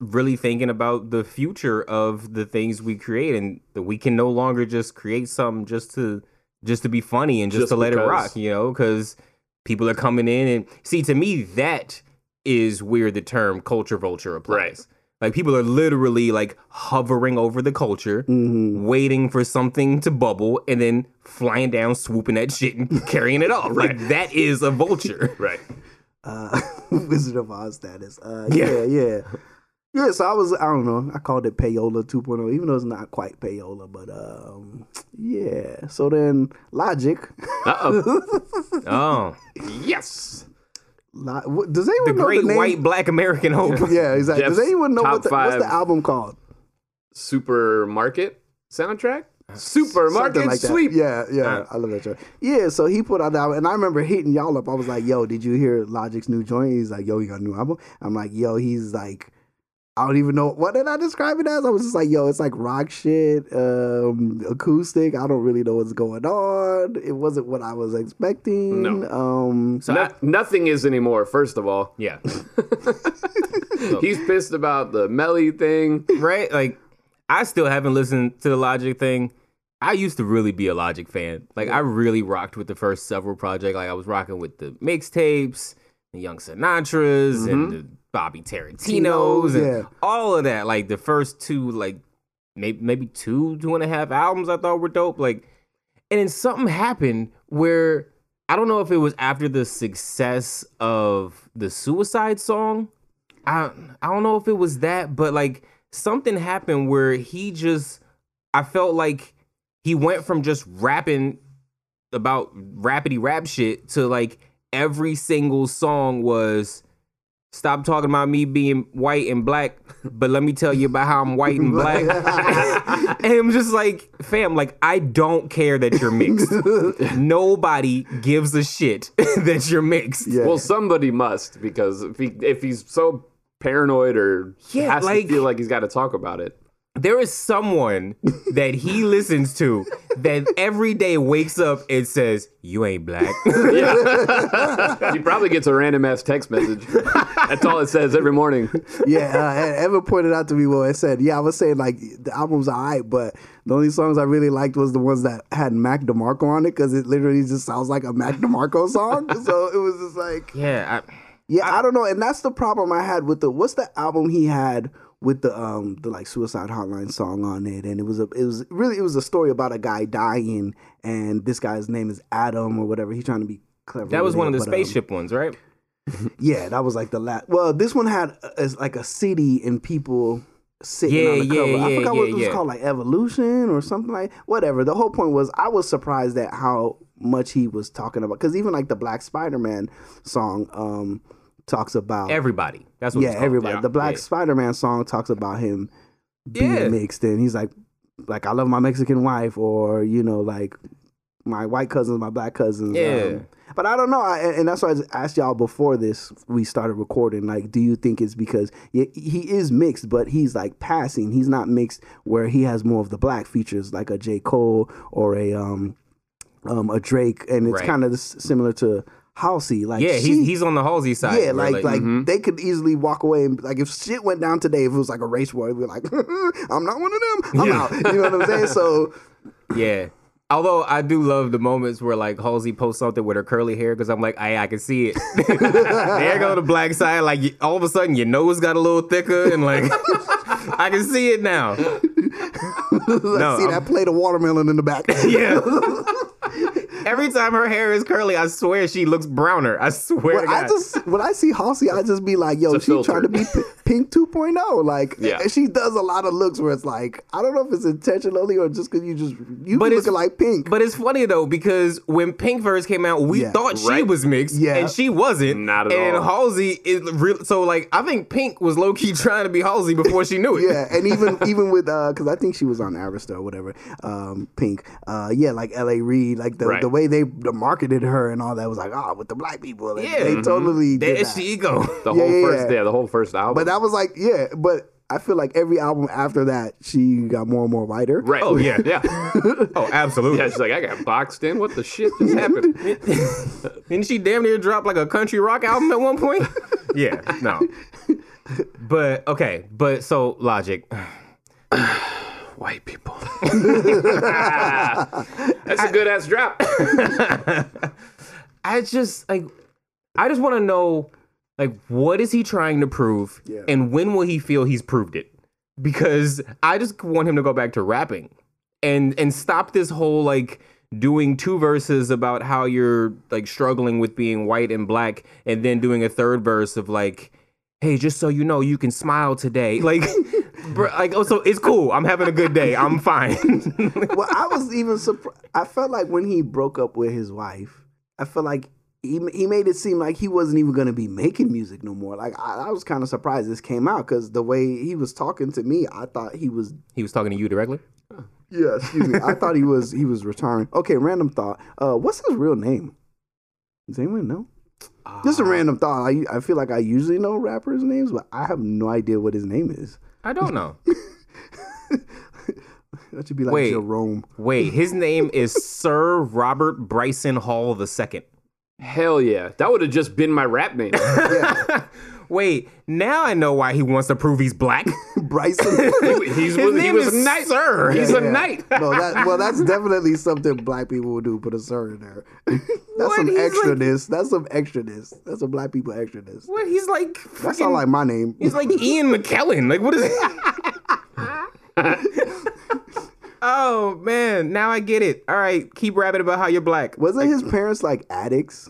really thinking about the future of the things we create, and that we can no longer just create something just to just to be funny and just,
Just
to let it rock, you know, because people are coming in and see to me that is where the term culture vulture applies.
Right.
Like people are literally like hovering over the culture,
Mm-hmm.
waiting for something to bubble, and then flying down, swooping that shit and carrying it off. Like that is a vulture.
Right.
uh, Wizard of Oz status. Uh, yeah, yeah, yeah. Yeah, so I was, I don't know, I called it Payola 2.0, even though it's not quite Payola, but um, yeah. So then Logic,
Uh oh. Yes.
Lo- does anyone
the
know
great
the name?
white black American hope.
Yeah, exactly. Does anyone know what the, what's the album called?
Supermarket soundtrack? Supermarket
Something like that.
sweep.
Yeah, yeah,
Uh,
I love that track. Yeah, so he put out that, album, and I remember hitting y'all up. I was like, "Yo, did you hear Logic's new joint?" He's like, "Yo, he got a new album." I'm like, "Yo, he's like." I don't even know what did I describe it as. I was just like, "Yo, it's like rock shit, um, acoustic. I don't really know what's going on. It wasn't what I was expecting."
No.
Um,
So
No-
I-
nothing is anymore, first of all.
yeah,
He's pissed about the Melly thing.
right. Like I still haven't listened to the Logic thing. I used to really be a Logic fan. Like I really rocked with the first several projects. Like I was rocking with the mixtapes, the Young Sinatras, and the Bobby Tarantinos, and
yeah.
all of that. Like the first two, like maybe maybe two two and a half albums I thought were dope. Like, and then something happened where I don't know if it was after the success of the Suicide song. I I don't know if it was that, but like something happened where he just I felt like he went from just rapping about rapidy rap shit to like every single song was stop talking about me being white and black, but let me tell you about how I'm white and black. and I'm just like, fam, like I don't care that you're mixed. Nobody gives a shit that you're mixed.
yeah.
Well, somebody must because if he if he's so paranoid or
Yeah,
has
like-
to feel like he's got to talk about it.
There is someone that he listens to that every day wakes up and says, "You ain't black."
He probably gets a random ass text message. That's all it says every morning.
yeah, uh, Evan pointed out to me what I said. Yeah, I was saying like the album's alright, but the only songs I really liked was the ones that had Mac DeMarco on it because it literally just sounds like a Mac DeMarco song. so it was just like,
yeah, I,
yeah, I, don't know, and that's the problem I had with the what's the album he had with the um the like suicide hotline song on it, and it was a it was really it was a story about a guy dying, and this guy's name is Adam or whatever. He's trying to be clever.
that was one of the
but, um,
spaceship ones, right?
yeah, that was like the last. Well, this one had uh, as like a city and people sitting
Yeah,
on the
yeah,
cover. I
yeah,
forgot what it was called, like Evolution or something like whatever. The whole point was I was surprised at how much he was talking about because even like the Black Spider Man song um talks about
Everybody. That's what.
yeah everybody.
Yeah,
the Black
yeah.
Spider Man song talks about him being
Yeah.
mixed and he's like like I love my Mexican wife or you know like my white cousins, my black cousins.
Yeah.
Um, but I don't know, I, and and that's why I asked y'all before this we started recording. Like, do you think it's because he, he is mixed, but he's like passing? He's not mixed where he has more of the black features, like a J Cole or a um um a Drake, and it's
Right.
kind of similar to Halsey. Like,
Yeah,
she-
he's he's on the Halsey side.
yeah,
where,
like like
mm-hmm.
they could easily walk away and like if shit went down today, if it was like a race war, it'd be like, I'm not one of them. I'm
Yeah.
out. You know what I'm saying? So
Yeah. Although I do love the moments where like Halsey posts something with her curly hair because I'm like, I I can see it. there go the black side. Like all of a sudden your nose got a little thicker and like I can see it now.
I see
I'm-
that plate of watermelon in the back.
Yeah. Every time her hair is curly, I swear she looks browner. I swear. to
When I
God.
just when I see Halsey, I just be like, "Yo,
It's a
she trying to be P- Pink 2.0." Like,
Yeah.
she does a lot of looks where it's like, I don't know if it's intentionally or just because you just you
But
be
it's-
looking like Pink.
But it's funny though because when Pink first came out, we
Yeah.
thought she was mixed,
Yeah.
and she wasn't.
Not at
and
all.
Halsey is real. So like, I think Pink was low key trying to be Halsey before she knew it.
yeah, and even even with uh, because I think she was on Arista or whatever, um, Pink. Uh, yeah, like L.A. Reid, like the
Right.
the way they marketed her and all that was like, ah, with the black people. And
Yeah.
they
Mhm.
totally did
There
that.
she go.
The
Yeah,
whole
yeah,
first,
yeah.
yeah, the whole first album.
But that was like, yeah, but I feel like every album after that, she got more and more whiter.
right.
Oh, yeah.
yeah.
oh, absolutely.
Yeah, she's like, I got boxed in. What the shit just happened?
Didn't she damn near drop like a country rock album at one point? yeah, no. But okay, but so logic.
White people. That's a good ass drop.
I just like I just want to know like what is he trying to prove
Yeah.
and when will he feel he's proved it? Because I just want him to go back to rapping and and stop this whole like doing two verses about how you're like struggling with being white and black and then doing a third verse of like hey just so you know you can smile today like bro, like oh so it's cool i'm having a good day i'm fine
well, I was even surprised. I felt like when he broke up with his wife, I felt like he, he made it seem like he wasn't even going to be making music no more. Like, I, I was kind of surprised this came out because the way he was talking to me, I thought he was,
he was talking to you directly
yeah, excuse me. I thought he was, he was retiring. Okay, random thought. Uh, what's his real name? Does anyone know? Just a random thought. I, I feel like I usually know rappers' names, but I have no idea what his name is.
I don't know
That should be like
Wait.
Jerome.
Wait, his name is Sir Robert Bryson Hall II.
Hell yeah. That would have just been my rap name.
Wait, now I know why he wants to prove he's black.
Bryson.
He, he's,
His
was, he
name
was
is
a knight.
Sir.
He's
Yeah,
a knight.
no, that well, that's definitely something black people will do. Put a sir in there. that's
What?
some
He's like-
extraness. That's some extraness. That's some black people extraness.
what? He's like
That
freaking,
sound like my name.
he's like Ian McKellen. Like what is It? Oh man, now I get it. All right, keep rapping about how you're black.
Wasn't his parents like addicts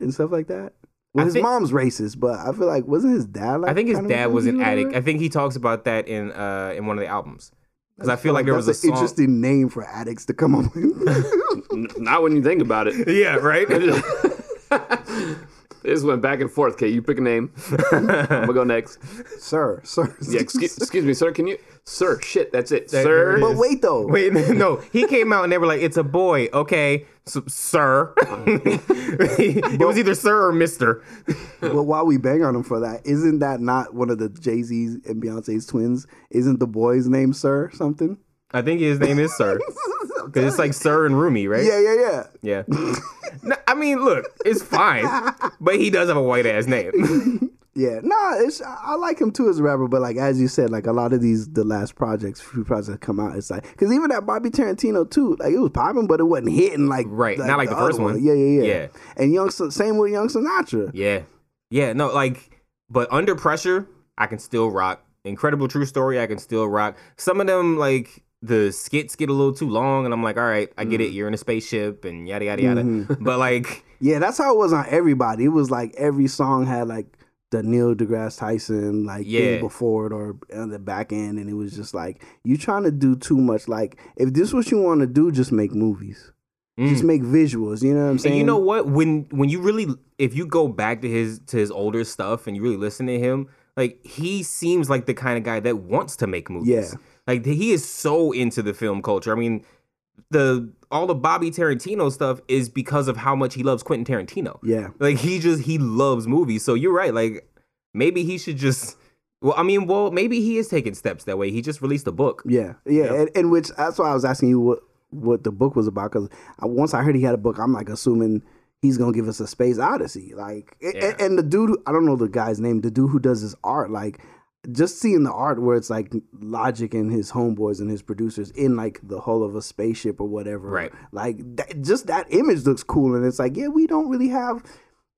and stuff like that? Well,
I
his
think-
mom's racist, but I feel like wasn't his dad like?
I think his dad was an addict. I think he talks about that in uh in one of the albums. Because I feel like there was a
an
song.
interesting name for addicts to come up with.
Not when you think about it.
Yeah, right.
This went back and forth. Okay, you pick a name. I'm gonna go next.
Sir, sir.
Yeah, excuse, excuse me, sir. Can you, sir? Shit, that's it,
There-
sir.
there it
But wait though.
Wait, no. He came out and they were like, "It's a boy." Okay, so, sir. it was either sir or Mister.
But while we bang on him for that, isn't that not one of the Jay Z's and Beyonce's twins? Isn't the boy's name Sir something?
I think his name is Sir because it's like Sir and Rumi, right?
Yeah, yeah, yeah.
Yeah. No, I mean, look, it's fine, but he does have a white ass name.
Yeah, nah, it's I like him too as a rapper, but like as you said, like a lot of these the last projects, few projects that come out, it's like because even that Bobby Tarantino too, like it was popping, but it wasn't hitting like
Right, not like the first
other
one.
Yeah, yeah, yeah,
Yeah.
And Young, same with Young Sinatra.
yeah, yeah. No, like, but under pressure, I can still rock. Incredible true story, I can still rock. Some of them, like the skits, get a little too long, and I'm like, all right, I
Mm.
get it. You're in a spaceship and yada yada yada.
Mm-hmm.
But like,
Yeah, that's how it was on everybody. It was like every song had like the Neil deGrasse Tyson like
Yeah.
thing before it or on the back end, and it was just like you trying to do too much. Like if this is what you want to do, just make movies, just make visuals. You know what I'm saying?
Mm. And you know what? When when you really if you go back to his to his older stuff and you really listen to him, like he seems like the kind of guy that wants to make movies.
Yeah.
Like he is so into the film culture. I mean, the all the Bobby Tarantino stuff is because of how much he loves Quentin Tarantino.
Yeah.
Like he just he loves movies. So you're right. Like maybe he should just well, I mean, well, maybe he is taking steps that way. He just released a book.
Yeah, yeah, And, and which that's why I was asking you what what the book was about because once I heard he had a book, I'm like assuming he's gonna give us a space odyssey. Like,
Yeah.
and, and the dude, I don't know the guy's name, the dude who does his art, like. Just seeing the art where it's like Logic and his homeboys and his producers in like the hull of a spaceship or whatever,
Right.
Like that, just that image looks cool, and it's like, yeah, we don't really have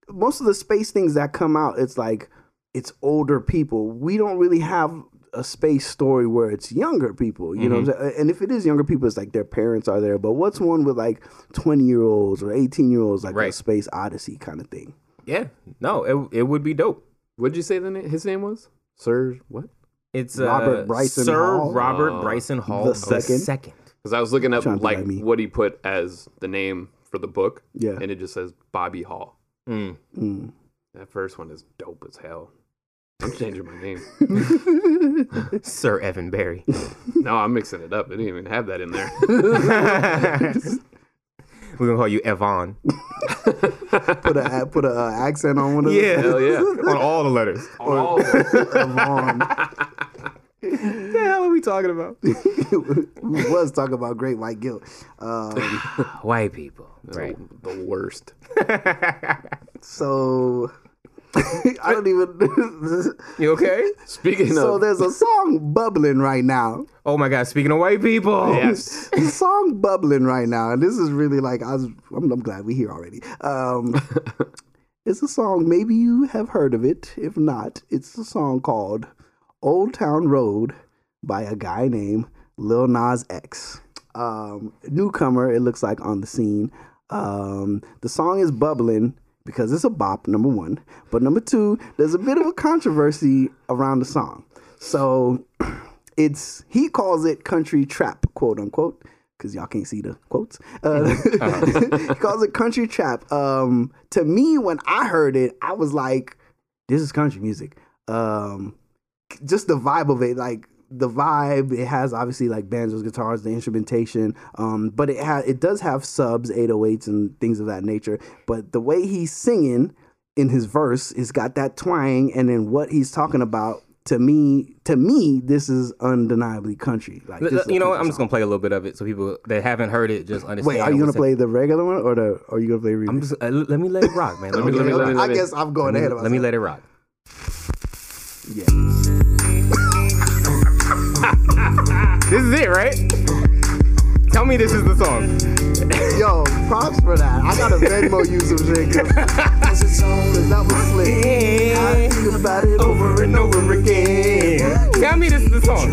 most of the space things that come out. It's like it's older people. We don't really have a space story where it's younger people, you know
Mm-hmm.
what I'm saying? And if it is younger people, it's like their parents are there. But what's one with like 20 year olds or 18 year olds, like a space odyssey kind of thing?
Yeah. No, it it would be dope.
What'd you say the name, his name was? Sir, what?
It's
Robert
uh,
Bryson
Sir
Hall?
Robert
Oh.
Bryson Hall
The
the
second?
second.
Because I was looking up
Trying to
like
like me.
what he put as the name for the book.
Yeah.
And it just says Bobby Hall.
Mm.
Mm.
That first one is dope as hell. I'm changing my name.
Sir Evan Barry.
no, I'm mixing it up. They didn't even have that in there.
We're gonna call you Evan.
Put a put a uh, accent on one of
Yeah.
Hell yeah.
On all the letters.
Oh,
them.
What the hell are we talking about?
we was talking about great white guilt. Um,
White people. Right.
the worst.
so I don't even.
You okay?
Speaking of
so
of,
there's a song bubbling right now.
Oh my god, speaking of white people.
yes,
a song bubbling right now, and this is really like I was. I'm, I'm glad we're here already. Um, it's a song. Maybe you have heard of it. If not, it's a song called "Old Town Road" by a guy named Lil Nas X. Um, newcomer, it looks like on the scene. Um, the song is bubbling because it's a bop. Number one, but number two, there's a bit of a controversy around the song. So it's he calls it country trap, quote unquote, because y'all can't see the quotes. Uh, he calls it country trap. Um, to me, when I heard it, I was like, "This is country music." Um, just the vibe of it, like the vibe. It has obviously like banjos, guitars, the instrumentation. Um, but it has it does have subs, 808s, and things of that nature. But the way he's singing in his verse, it's got that twang, and then what he's talking about. To me, to me, this is undeniably country. Like,
You know what? I'm just gonna play a little bit of it so people that haven't heard it just understand.
Wait, are you gonna play the regular one or the? Or are you gonna play remix?
I'm just uh, let me let it rock, man. Let me
let me- let me-
I guess I'm going
let
ahead of
let me let it rock.
Yeah.
This is it, right? Tell me this is the song.
Yo, props for that. I gotta Venmo you some shit. Cause it's all that was slick. I think about it over and over again.
Tell me this is the song.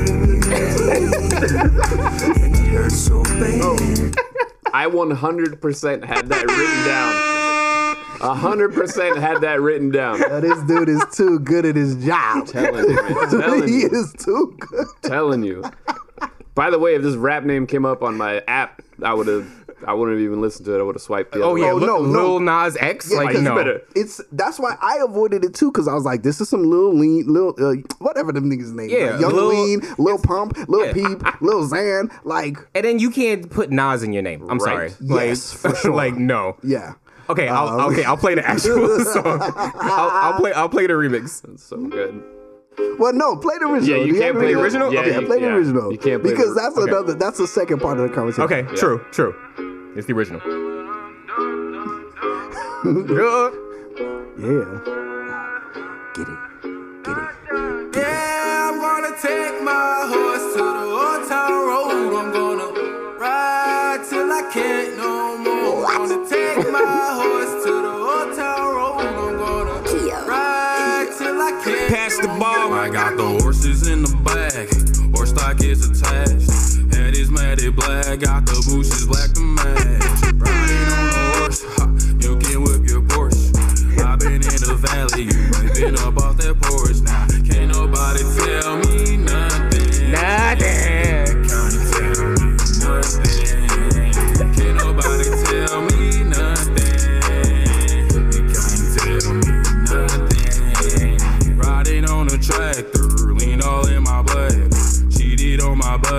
I 100% had that written down. 100% had that written down.
Now, this dude is too good at his job.
Telling you, man. Telling
he
you.
is too good.
Telling you. By the way, if this rap name came up on my app, I would have I wouldn't have even listened to it. I would have swiped the
Oh
other
yeah,
Oh,
way.
no,
Lil,
no.
Lil Nas X.
Yeah,
like
'cause
no.
better.
It's that's why I avoided it too because I was like, this is some little lean, little uh, whatever them niggas name.
Yeah,
like Young
Lil-
Lean, Lil Pump, Lil
Yeah.
Peep, Lil Xan. Like,
And then you can't put Nas in your name. I'm
Right.
sorry. Like,
Yes, for sure.
like no.
yeah.
Okay, I'll,
Um,
okay, I'll play the actual song. I'll, I'll play. I'll play the remix.
It's so good.
Well, no, play the original.
Yeah, you
Do
can't
have
play the original?
Yeah,
Yeah,
play the
yeah.
original.
You can't play
because
ori-
that's
okay.
another. That's the second part of the conversation.
Okay, true, true. It's the original. Yeah.
Yeah. Get it. Get it.
Yeah, I'm gonna take my horse to the old town road. I'm gonna ride till I can't no more. I'm gonna take my horse to the old town
Pass the ball.
I got the horses in the bag. Horse stock is attached. Head is matted black. Got the bushes black to match. Riding on a horse. Ha, you can whip your Porsche. I've been in the valley. You ain't been up off that porch. Now, can't nobody tell me nothing.
Nothing.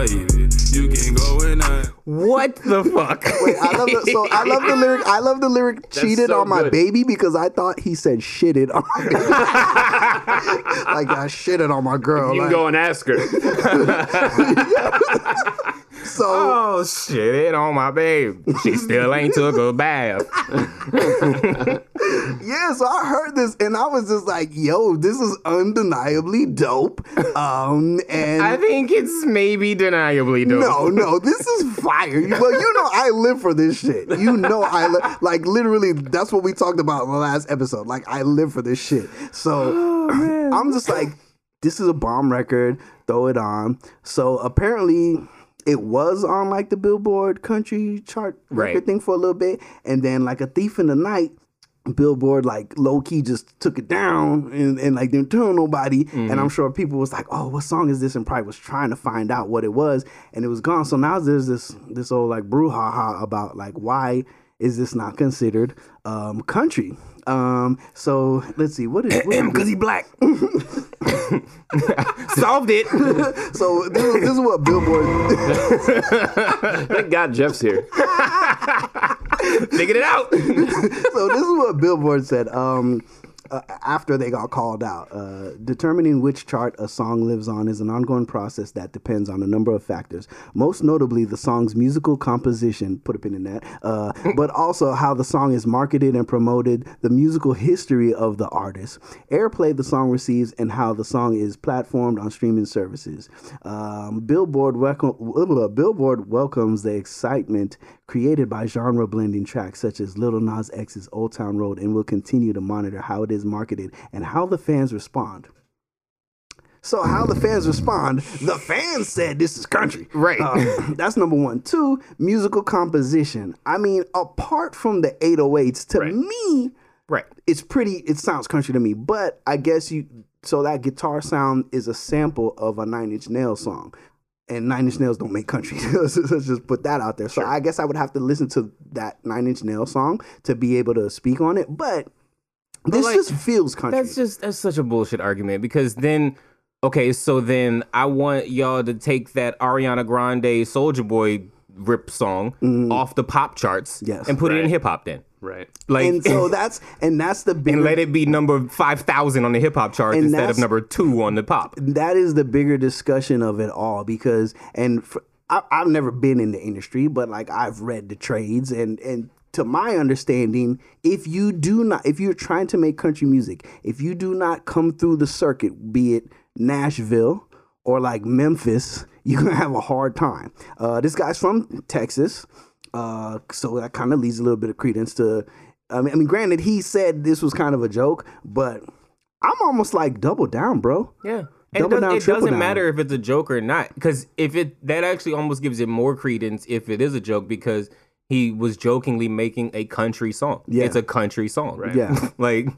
Baby. You can go and I.
What the fuck?
Wait, I love the, so I love the lyric. I love the lyric "cheated
so
on my
good.
baby" because I thought he said "shitted on my baby." like I shitted on my girl.
You
like,
can go and ask her.
so
Oh shit! It on my babe. She still ain't took a bath.
yeah, so I heard this and I was just like, "Yo, this is undeniably dope." Um, and
I think it's maybe deniably dope.
No, no, this is fire. Well, you know I live for this shit. You know I li- like literally. That's what we talked about in the last episode. Like I live for this shit. So I'm just like, this is a bomb record. Throw it on. So apparently. It was on like the Billboard country chart record
Right.
thing for a little bit, and then like a thief in the night, Billboard like low key just took it down and, and like didn't tell nobody. And I'm sure people was like, "Oh, what song is this?" and probably was trying to find out what it was, and it was gone. So now there's this this old like brouhaha about like why is this not considered um, country? Um, so let's see what is
because he black. Solved it.
so this is, this is what Billboard.
Thank God Jeff's here.
Figured it out.
so this is what Billboard said. Um, uh, after they got called out, uh, determining which chart a song lives on is an ongoing process that depends on a number of factors. Most notably, the song's musical composition. Put a pin in that. Uh, but also how the song is marketed and promoted, the musical history of the artist, airplay the song receives, and how the song is platformed on streaming services. Um, Billboard welcome, Billboard welcomes the excitement created by genre blending tracks such as Little Nas X's Old Town Road and will continue to monitor how it is marketed and how the fans respond. So, how the fans respond, the fans said this is country.
Right.
Uh, that's number one. Two, musical composition. I mean, apart from the 808s, to
Right.
me,
Right.
it's pretty it sounds country to me but i guess you so that guitar sound is a sample of a nine inch nails song and nine inch nails don't make country. Let's just put that out there. So i guess i would have to listen to that nine inch nails song to be able to speak on it but this
like,
just feels country.
That's just that's such a bullshit argument because then okay, so then I want y'all to take that Ariana Grande Soulja Boy rip song mm-hmm. off the pop charts.
Yes.
and put it in hip hop then.
Right.
Like
and so that's and that's the big
and let it be number 5000 on the hip hop charts
And
instead of number 2 on the pop.
that is the bigger discussion of it all because and for, I, I've never been in the industry, but like I've read the trades and and to my understanding, if you do not, if you're trying to make country music, if you do not come through the circuit, be it Nashville or like Memphis, you're gonna have a hard time. Uh, this guy's from Texas, uh, so that kind of leads a little bit of credence to. I mean, I mean, granted, he said this was kind of a joke, but I'm almost like double down, bro.
Yeah. And
Double
it, does,
down,
it doesn't
down.
matter if it's a joke or not, because if it that actually almost gives it more credence if it is a joke because he was jokingly making a country song.
Yeah.
It's a country song, right?
Yeah.
like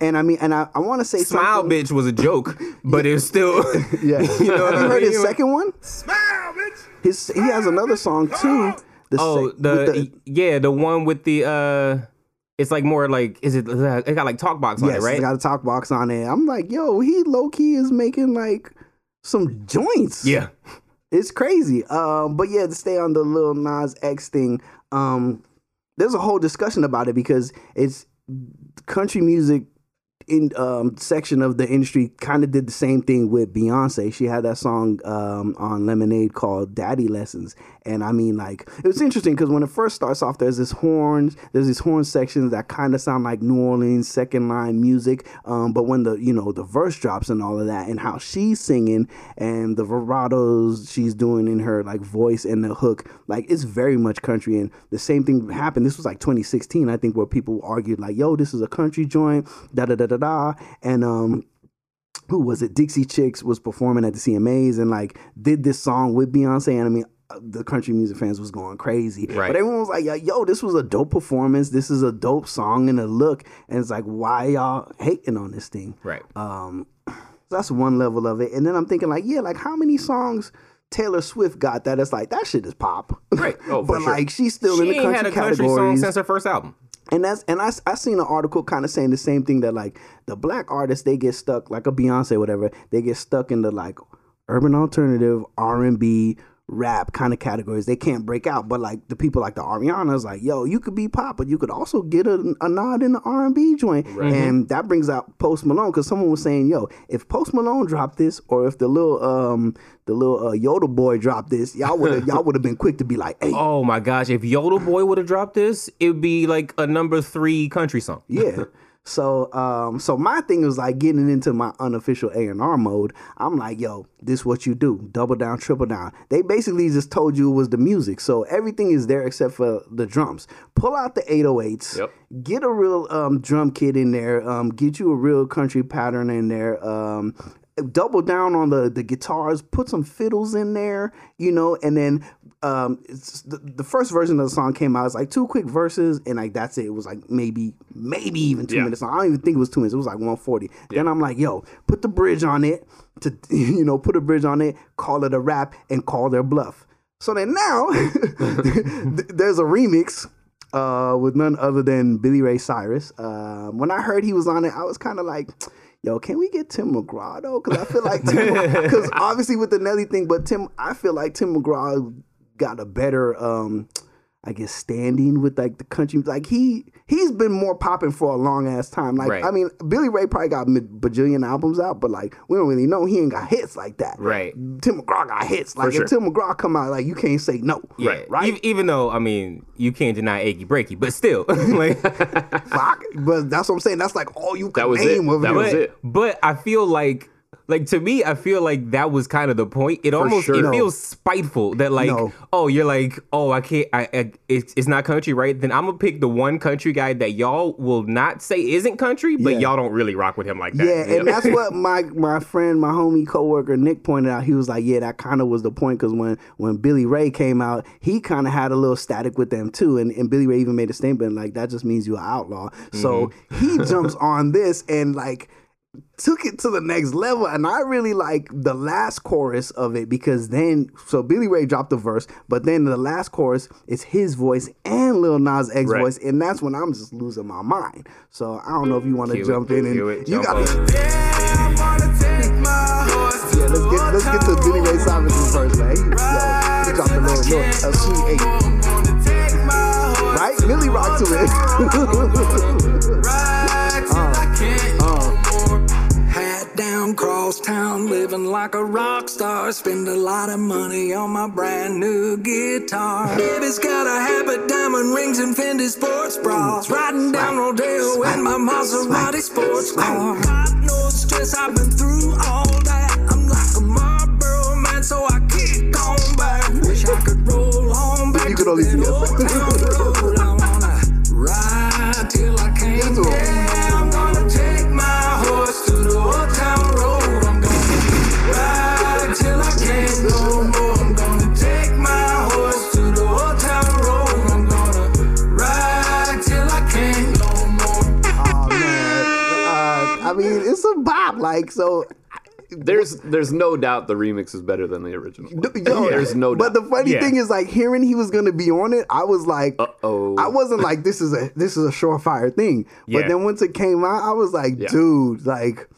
And I mean, and I, I want to say
Smile
something.
Bitch was a joke, but it's still
Yeah,
You know
Have you heard his second one?
Smile, bitch.
His he has another song too The
Oh,
sec-
the,
with
yeah, the one with the uh, it's like more like is it? uh, It got like talk box on
yes,
it, right?
it's got a talk box on it. I'm like, yo, he low key is making like some joints.
yeah,
it's crazy. Um, but yeah, to stay on the little Nas X thing, um, there's a whole discussion about it because it's country music in um section of the industry kind of did the same thing with Beyonce. She had that song um on Lemonade called Daddy Lessons. And I mean like it was interesting because when it first starts off there's this horns, there's these horn sections that kind of sound like New Orleans second line music. Um but when the you know the verse drops and all of that and how she's singing and the vibratos she's doing in her like voice and the hook, like it's very much country and the same thing happened. This was like 2016, I think, where people argued like, yo, this is a country joint, da da da da da. And um who was it? Dixie Chicks was performing at the CMAs and like did this song with Beyonce. And I mean, uh, the country music fans was going crazy.
Right.
But everyone was like, yo, yo, this was a dope performance. This is a dope song and a look. And it's like, why y'all hating on this thing?
right.
Um, so that's one level of it. And then I'm thinking like, yeah, like how many songs Taylor Swift got that it's like that shit is pop.
Right.
Oh, for
but
sure.
like she's still
she
in the
ain't
country
had a country song since her first album.
And that's and I I seen an article kind of saying the same thing that like the black artists they get stuck like a Beyonce whatever they get stuck in the like urban alternative R and B rap kind of categories they can't break out but like the people like the Ariana's like yo you could be pop but you could also get a, a nod in the R and B joint and that brings out Post Malone because someone was saying yo if Post Malone dropped this or if the little um the little uh, Yoda boy dropped this y'all would have y'all would have been quick to be like hey
Oh my gosh, if Yodel Boy would have dropped this, it'd be like a number three country song.
Yeah. So um so my thing was like getting into my unofficial A&R mode. I'm like, yo, this what you do. Double down, triple down. They basically just told you it was the music. So everything is there except for the drums. Pull out the 808s.
Yep.
Get a real um drum kit in there. Um get you a real country pattern in there. Um double down on the the guitars, put some fiddles in there, you know, and then um it's the, the first version of the song came out. It's like two quick verses and like that's it. It was like maybe maybe even two
Yeah.
minutes. long. I don't even think it was two minutes. It was like 140. Then I'm like, yo, put the bridge on it to you know, put a bridge on it, call it a rap, and call their bluff. So then now there's a remix uh, with none other than Billy Ray Cyrus. Um, when I heard he was on it, I was kind of like, yo, can we get Tim McGraw though? Because I feel like Tim, because obviously with the Nelly thing, but Tim, I feel like Tim McGraw got a better, um, I guess, standing with like the country. Like he he's been more popping for a long ass time. Like
Right.
I mean, Billy Ray probably got a bajillion albums out, but like we don't really know he ain't got hits like that.
Right.
Tim McGraw got hits. Like
sure.
if Tim McGraw come out, like you can't say no.
Yeah.
Right.
E- even though I mean you can't deny achy breaky, but still, like,
Fuck. But that's what I'm saying. That's like all you can
That was it.
name of
That
him.
was it.
but I feel like like to me, I feel like that was kind of the point. It almost
sure.
it
No.
feels spiteful that like
No.
oh you're like oh I can't I, I it's, it's not country right then I'm gonna pick the one country guy that y'all will not say isn't country but
Yeah.
y'all don't really rock with him like that.
Yeah, and that's what my my friend, my homie coworker Nick pointed out. He was like, "Yeah, that kind of was the point because when when Billy Ray came out, he kind of had a little static with them too, and and Billy Ray even made a statement like that just means you're an outlaw. So mm-hmm. he jumps on this and like took it to the next level and I really like the last chorus of it because then so Billy Ray dropped the verse but then the last chorus is his voice and Lil Nas X
Right.
voice and that's when I'm just losing my mind. So I don't know if you want to
Cue it,
jump in and
it,
you got to
it.
yeah let's get let's get to Billy Ray Cyrus's verse man. He, yo, he dropped a little, little a sweet eight right? Milly rock to it
town, living like a rock star. Spend a lot of money on my brand new guitar. Baby's got a habit, diamond rings, and Fendi sports bras. Riding down Rodeo in my Maserati sports car. Stress, I've been through all that. I'm like a Marlboro man, so I kick on back. Wish I could roll on back.
You could only see us. Like so,
There's there's no doubt the remix is better than the original.
Yo,
there's no
But the funny
Yeah.
thing is, like hearing he was gonna be on it, I was like,
Uh-oh.
I wasn't like this is a this is a surefire thing. But then once it came out, I was like,
Yeah.
dude, like.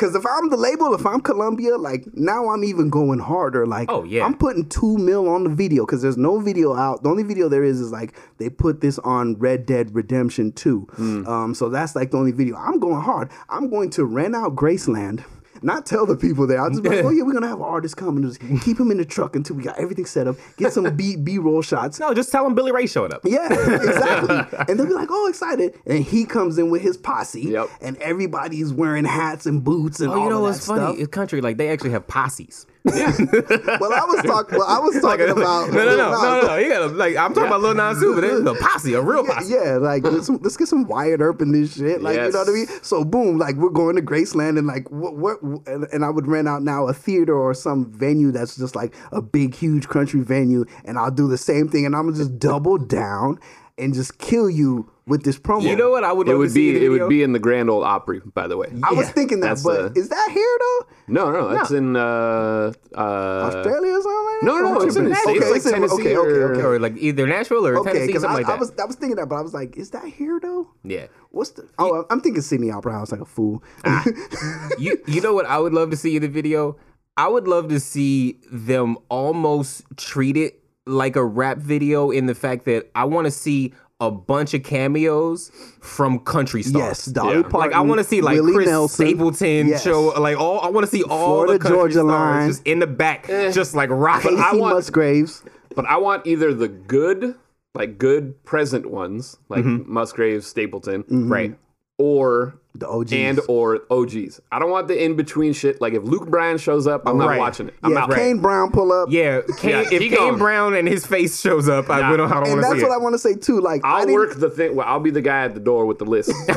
Cause if I'm the label, if I'm Columbia, like now I'm even going harder. Like,
Oh, yeah.
I'm putting two mil on the video because there's no video out. The only video there is is like they put this on Red Dead Redemption 2.
Hmm.
Um, so that's like the only video. I'm going hard. I'm going to rent out Graceland. Not tell the people there. I'll just be like, oh yeah, we're gonna have artists come and just keep him in the truck until we got everything set up. Get some B B roll shots.
No, just tell him Billy Ray showed up.
Yeah, exactly. and they'll be like, "Oh, excited!" And he comes in with his posse,
Yep.
and everybody's wearing hats and boots and
Oh,
all
you know what's
that
funny?
stuff.
It's country. Like they actually have posses.
well, I was talking. Well, I was talking about.
no, no, no, no, no, no. You gotta like I'm talking about Lil Nas too, but it's a posse, a real posse.
yeah, like let's, let's get some Wyatt Earp in this shit. Like you know what I mean. So boom, like we're going to Graceland and like what what and, and I would rent out now a theater or some venue that's just like a big huge country venue, and I'll do the same thing, and I'm gonna just double down and just kill you with this promo.
You know what? I would
it
love
would
to see
be
the
it
video.
would be in the Grand Ole Opry, by the way.
I was thinking that, but
the-
is that here though?
No, no, that's in uh, uh,
Australia or something? Like that?
no, no, no,
Or
it's in the
okay,
States, like
it's in-
Tennessee
okay, okay,
or-
okay.
or like either Nashville or
Okay,
Tennessee,
because
something
I,
like that.
I was I was thinking that, but I was like, is that here though?
yeah.
What's the? Oh, I'm thinking Sydney Opera House like a fool.
Ah. you you know what I would love to see in the video? I would love to see them almost treat it like a rap video in the fact that I want to see a bunch of cameos from country stars.
yes, Dolly
Yeah.
Parton.
Like I want to see like
Willie
Chris
Nelson.
Stapleton
Yes.
show like all I want to see all
Florida
the country
Georgia
stars
line.
just in the back just like rocking.
Kacey
I want-
Musgraves.
But I want either the good, like good present ones, like
Mm-hmm.
Musgrave, Stapleton,
right.
Or
The OGs.
and or OGs. I don't want the in between shit. Like if Luke Bryan shows up, I'm not watching it. I'm
Yeah,
out.
if Kane Brown pull up.
Yeah, Kane,
Yeah,
if Kane
gone.
Brown and his face shows up, I,
Nah.
we don't, I don't
and
want to
that's
see
what
it.
I want to say too. Like I
I'll
didn't-
work the thing. Well, I'll be the guy at the door with the list. you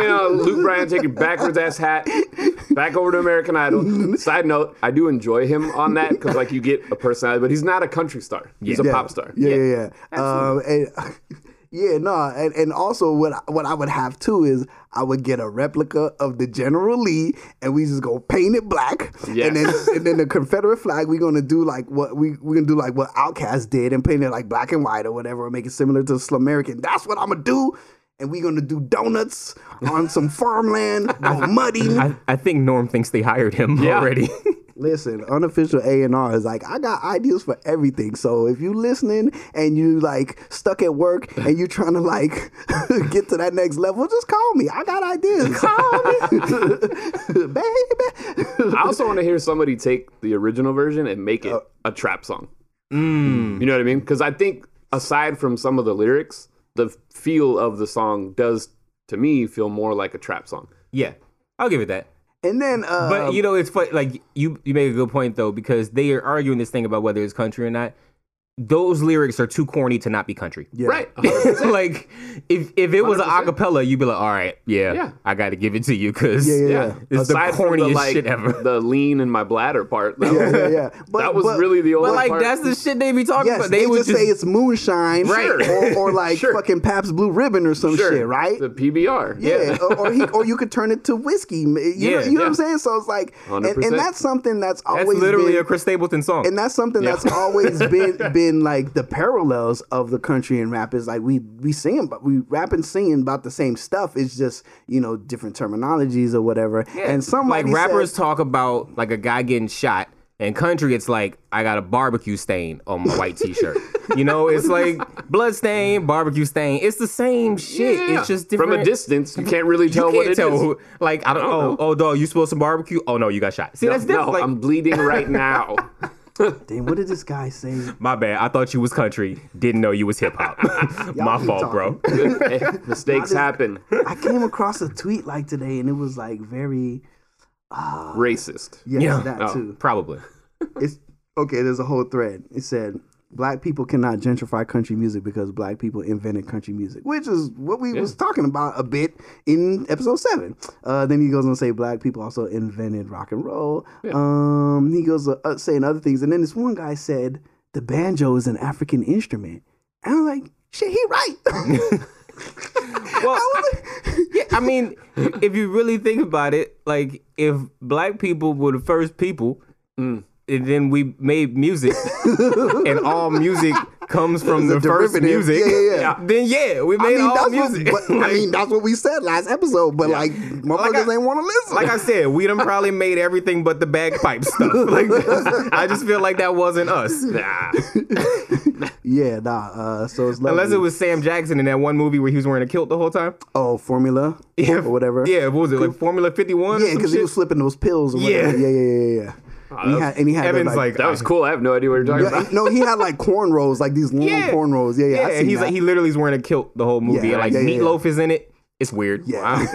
ain't on Luke Bryan taking backwards ass hat back over to American Idol. Side note: I do enjoy him on that because like you get a personality, but he's not a country star. He's a
Yeah.
pop star.
Yeah, yeah, yeah. Um, and, yeah, no, and, and also what I- what I would have too is I would get a replica of the General Lee, and we just go paint it black,
Yes.
and then and then the Confederate flag. We're gonna do like what we we're gonna do like what Outkast did and paint it like black and white or whatever, or make it similar to Slumerican. That's what I'm gonna do. And we're gonna do donuts on some farmland, go muddy.
I, I think Norm thinks they hired him
Yeah.
already.
Listen, unofficial A and R is like I got ideas for everything. So if you listening and you like stuck at work and you trying to like get to that next level, just call me. I got ideas. Call me, baby.
I also want to hear somebody take the original version and make it a trap song.
Mm.
You know what I mean? Because I think aside from some of the lyrics, the feel of the song does to me feel more like a trap song.
yeah, I'll give it that.
And then, uh,
But you know, it's funny. Like you, you make a good point though because they are arguing this thing about whether it's country or not. Those lyrics are too corny to not be country.
yeah.
Right.
like if if it was an
100%.
acapella, you'd be like, all right, yeah,
Yeah.
I got to give it to you because
Yeah, yeah,
Yeah.
yeah.
it's the
Aside from
corniest
like,
shit ever.
The lean in my bladder part. That
Yeah,
was,
yeah, yeah. But,
that was
but-
really the only
But like
part.
that's the shit they be talking
Yes,
about.
they,
They, would
just say it's moonshine,
Right.
Or, or like
Sure.
fucking Pabst Blue Ribbon or some
sure,
shit, right?
The PBR.
Yeah, or, or he, or you could turn it to whiskey. You, know,
Yeah,
you know what I'm saying? So it's like, and, and that's something that's
That's
always
literally
been,
a Chris Stapleton song.
and that's something that's always been been like the parallels of the country and rap is like we we sing but we rap and singing about the same stuff. It's just you know different terminologies or whatever. Yeah. And some
like rappers
said,
talk about like a guy getting shot. And country, it's like I got a barbecue stain on my white t-shirt. you know, it's like blood stain, barbecue stain. It's the same shit.
Yeah.
It's just different.
From a distance, you can't really tell
you
tell
can't
what it is.
tell. who- Like I don't.
don't
oh,
know.
oh, dog, you spilled some barbecue. Oh no, you got shot. See,
No,
that's different.
no,
like,
I'm bleeding right now.
Damn, what did this guy say?
my bad. I thought you was country. Didn't know you was hip hop. my
keep
fault, bro.
Hey, mistakes happen.
I came across a tweet like today, and it was like very uh,
Racist.
yes,
Yeah.
that
Oh.
too.
Probably.
It's okay. There's a whole thread. It said black people cannot gentrify country music because black people invented country music, which is what we was talking about a bit in episode seven. Uh, then he goes on to say black people also invented rock and roll. Um, he goes uh, uh, saying other things, and then this one guy said the banjo is an African instrument, and I'm like, shit, he right.
well, yeah, I mean, if you really think about it, like if black people were the first people,
Mm.
And then we made music, and all music comes from the first
derivative.
music,
Yeah, yeah, yeah.
then yeah, we
I
made
mean,
all music.
what, but, I mean, that's what we said last episode. But like, motherfuckers
I-
ain't want to listen.
like I said, we done probably made everything but the bagpipe stuff. Like, I just feel like that wasn't us.
Nah.
yeah, nah. Uh, so it's lovely.
Unless it was Sam Jackson in that one movie where he was wearing a kilt the whole time.
oh Formula Yeah, or whatever.
Yeah, what was it like Formula Fifty One?
yeah, because he was flipping those pills. Or
Yeah.
yeah, yeah, yeah, yeah. And, he had, and he had
Evan's like,
That was cool. I have no idea what you're talking
Yeah,
about.
no, he had like cornrows, like these long
Yeah.
cornrows. Yeah, yeah.
yeah, and he's
that.
like he literally is wearing a kilt the whole movie.
Yeah,
and like
yeah, yeah, yeah.
Meatloaf is in it. It's weird.
Yeah.
Wow.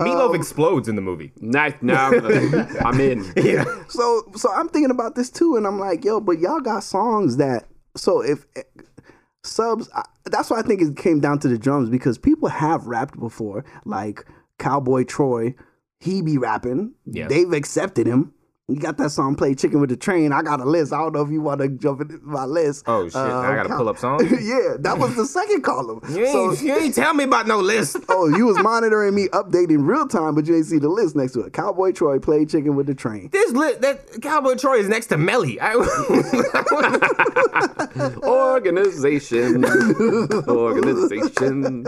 Meatloaf explodes in the movie.
Nice. Now I'm, I'm in.
Yeah.
so so I'm thinking about this too, and I'm like, yo, but y'all got songs that so if eh, subs, I, that's why I think it came down to the drums because people have rapped before, like Cowboy Troy, he be rapping.
Yeah.
They've accepted him. You got that song "Play Chicken with the Train." I got a list. I don't know if you want to jump into my list.
Oh shit! Now I uh, gotta
Cow-
pull up songs.
yeah, that was the second column.
You ain't,
So-
you ain't tell me about no list.
oh, you was monitoring me updating real time, but you ain't see the list next to it. Cowboy Troy played chicken with the train.
This list that Cowboy Troy is next to Melii. I,
Organization. Organization.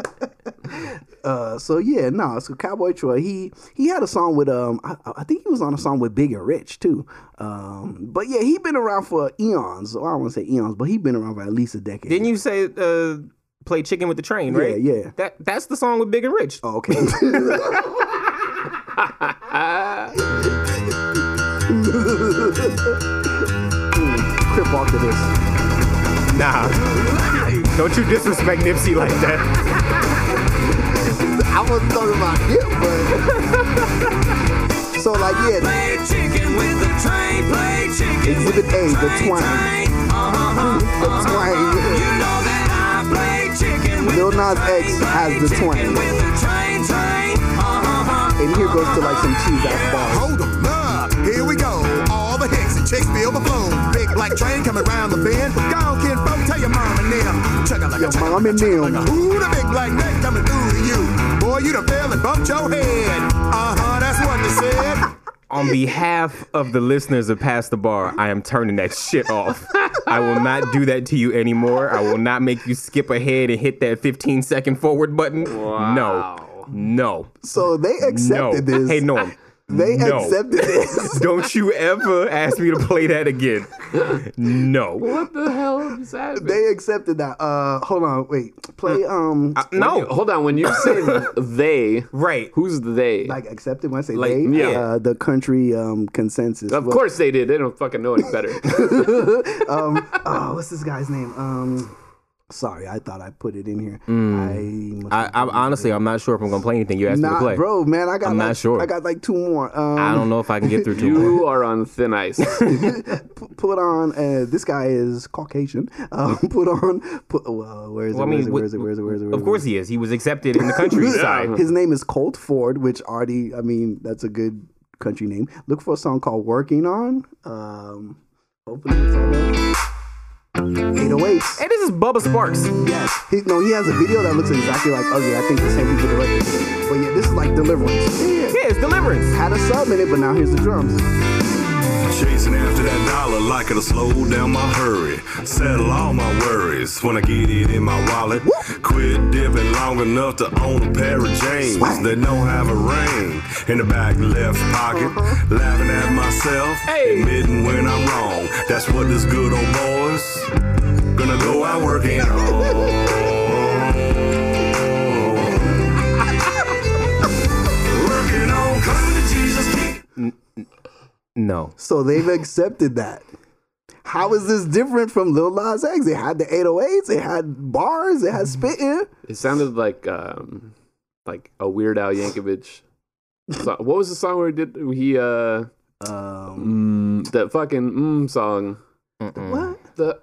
Uh, so yeah, no. So Cowboy Troy, he he had a song with um, I, I think he was on a song with Big and Rich too. Um, but yeah, he been around for eons. Well, I don't want to say eons, but he been around for at least a decade.
Didn't you say uh, play chicken with the train? Right?
Yeah, yeah.
That that's the song with Big and Rich.
Oh, okay. Crip walk to this.
Nah. Don't you disrespect Nipsey like that.
I wasn't talking about him, but so like yeah,
Play chicken with the train, play chicken with
Exhibit A, the twang.
Uh-huh,
the twang.
You know that I play chicken with
Lil
the
Nas
train,
X has the
chicken
twang.
with the train, train. Uh-huh.
and here goes to like some cheese ass bars.
Hold 'em up, here we go. All the hicks and chicks feel the flow. Big black train coming round the Your mom and them. like Ooh, the big black neck coming through to you. Boy, you done fell and bumped your head. Uh-huh, that's what they said.
On behalf of the listeners of Past the Bar, I am turning that shit off. I will not do that to you anymore. I will not make you skip ahead and hit that 15 second forward button. No. No.
So they
No.
accepted this.
Hey, Norm.
They
No.
accepted this.
Don't you ever ask me to play that again. No.
What the hell just happened?
they accepted that. Uh, hold on, wait. Play um,
Uh, No.
Hold on. When you say they,
Right.
who's the they?
like accepted when I say
Like,
they.
yeah.
Uh, the country um consensus.
of
Well,
course they did. They don't fucking know any better.
um, oh, what's this guy's name? Um, sorry, I thought I put it in here. I, must
Mm. I,
have
I'm
put it
honestly, I'm not sure if I'm gonna play anything you asked me to play.
bro, man, I got
I'm
like,
not sure.
I got like two more. Um,
I don't know if I can get through two. more.
you are on thin ice.
put on. Uh, this guy is Caucasian. Um, put on. Put. Well, where is it?
Well, I
where is
mean,
it? Where is it? Where is it? Where is it? Where is
Of course he is. He was accepted in the countryside.
His name is Colt Ford, which already, I mean, that's a good country name. Look for a song called "Working On." Um, hopefully it's on there. 808s.
Hey, this is Bubba Sparxxx.
Yes. He, no, he has a video that looks exactly like oh, Ugly. I think the same people directed it. But yeah, this is like Deliverance. Yeah.
Yeah, it's Deliverance.
Had a sub in it, but now here's the drums.
Chasing after that dollar like it'll slow down my hurry. Settle all my worries when I get it in my wallet. Quit dipping long enough to own a pair of jeans that don't have a ring in the back left pocket. Uh-huh. Laughing at myself, admitting when I'm wrong. That's what this good old boys gonna go out working on.
No.
So they've accepted that. How is this different from Lil Nas X? It had the 808s, it had bars, it had spitting.
It sounded like um, like a Weird Al Yankovic. song. What was the song where he did he uh
Um,
mm, that fucking mm song?
what?
The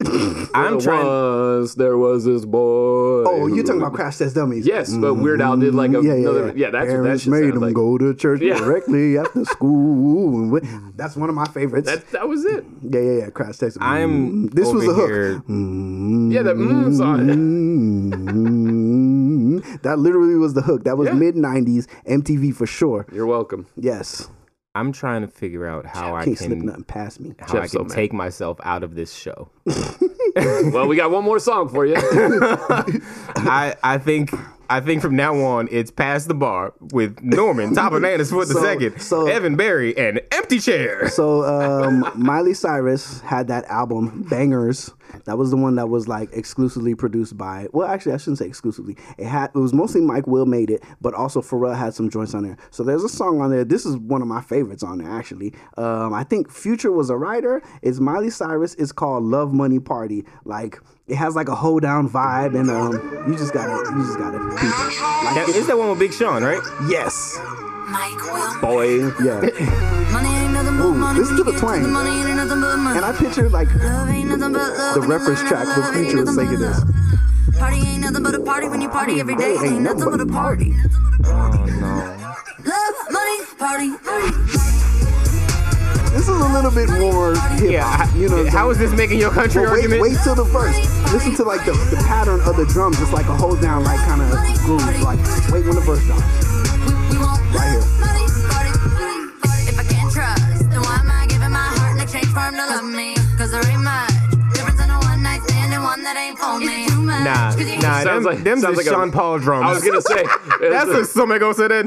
I'm
there
trying.
was there was this boy.
Oh, you're talking about Crash Test Dummies.
Yes, but Weird Al did like a,
Mm, yeah, yeah,
another.
yeah.
Yeah, that's what that shit
made
sounded
them
like.
go to church
Yeah.
directly after school. That's one of my favorites.
That that was it.
yeah, yeah, yeah. Crash Test.
I'm
Mm, this was the hook.
here-
Mm,
Yeah, the mm song.
that literally was the hook. That was
Yeah.
mid '90s MTV for sure.
You're welcome.
Yes,
I'm trying to figure out how I
can't slip nothing past me.
how I
Jeff's so
can
mad.
take myself out of this show.
Well, we got one more song for you.
I I think I think from now on it's past the bar with Norman, top bananas for the
So-
second,
so-
Evan Barry, and empty chair.
So um, Miley Cyrus had that album Bangerz. That was the one that was like exclusively produced by. Well, actually, I shouldn't say exclusively. It had it was mostly Mike Will made it, but also Pharrell had some joints on there. So there's a song on there. This is one of my favorites on there actually. Um, I think Future was a writer. It's Miley Cyrus. It's called Love Money Party. Like it has like a hold down vibe, and um, you just gotta you just gotta peep it. Like,
That, is that one with Big Sean, right?
yes,
Mike Will.
Boy.
yeah.
Money ain't nothing but
Ooh,
money.
listen to the
get
twang.
the money ain't nothing but money.
And I picture like
Love ain't nothing but love.
the reference track
how
the Future was
nothing
singing this.
Party ain't nothing but a party when you party every day. Ain't nothing but a party. Love, money, party, party.
This is a little bit more hip
Yeah.
hop.
I-
You know,
how is this making your country
But wait,
argument?
wait till the verse. Listen to like the, the pattern of the drums. It's like a hold down, like kind of groove. Like wait when the verse drops. Right here.
money, party, party. If I can't trust, then why am I giving my heart in exchange for him to love me? Cause there ain't much difference in a one night stand and one that ain't for me.
Nah, nah,
Sounds
them,
like-
them
sounds like a-
Sean Paul drums.
I was gonna say
That's a somebody go say that.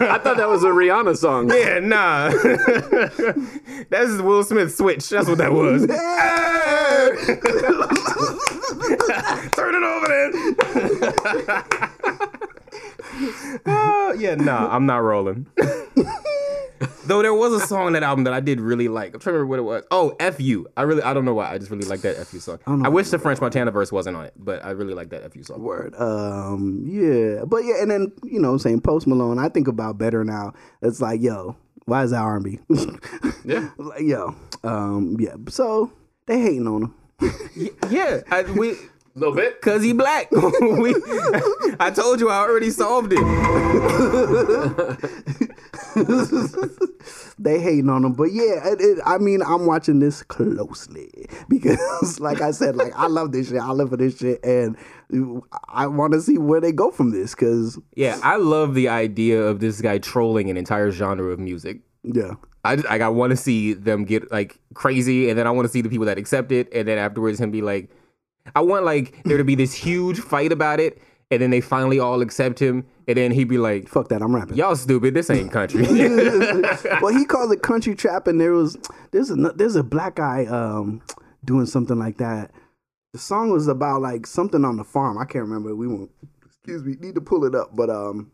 I thought that was a Rihanna song.
Yeah, nah. That's Will Smith switch. That's what that was. Turn it over then. Uh, yeah, nah, I'm not rolling. Though there was a song on that album that I did really like. I'm trying to remember what it was. Oh, F you. I really, I don't know why. I just really like that F you song. I, wish the French Montana verse wasn't on it, but I really like that F you song.
Word. Um. Yeah. But yeah, and then you know, what I'm saying Post Malone. I think about better now. It's like, yo, why is that R&B?
Yeah.
like, yo. Um. Yeah. So they hating on him.
Yeah, I, we.
A little bit.
Cause he black. we, I told you I already solved it.
they hating on him. But yeah, it, it, I mean, I'm watching this closely because, like I said, like I love this shit. I live for this shit, and I want to see where they go from this. Cause
Yeah, I love the idea of this guy trolling an entire genre of music.
yeah,
I just, like I want to see them get like crazy, and then I want to see the people that accept it, and then afterwards him be like, I want like there to be this huge fight about it, and then they finally all accept him, and then he'd be like,
fuck that. I'm rapping.
"Y'all stupid. This ain't country."
well, he called it country trap, and there was there's a there's a black guy um doing something like that. The song was about like something on the farm. I can't remember. We won't. Excuse me. Need to pull it up, but um,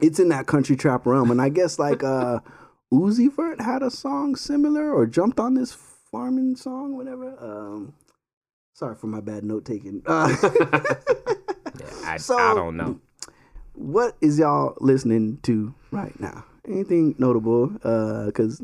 it's in that country trap realm, and I guess like uh, Uzi Vert had a song similar or jumped on this farming song, whatever. Um, sorry for my bad note taking. Uh,
I,
So-
I don't know.
what is y'all listening to right now? Anything notable? Because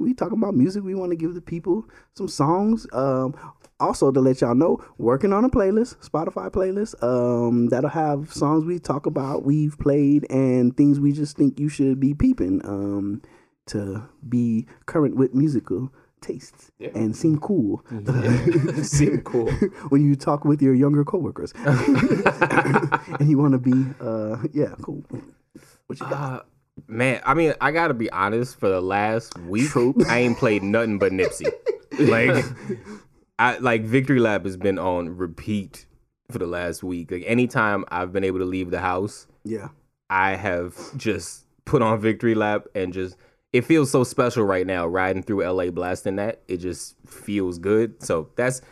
we talking about music. We want to give the people some songs. Um, also to let y'all know, working on a playlist, Spotify playlist. Um, that'll have songs we talk about, we've played, and things we just think you should be peeping. Um, to be current with musical tastes and seem cool.
Seem cool.
when you talk with your younger coworkers, and you want to be, uh, yeah, cool. What you got?
Uh, man, I mean, I gotta be honest. For the last week. I ain't played nothing but Nipsey. like, I like Victory Lap has been on repeat for the last week. Like, anytime I've been able to leave the house,
yeah.
I have just put on Victory Lap and just it feels so special right now riding through LA blasting that. It just feels good. So that's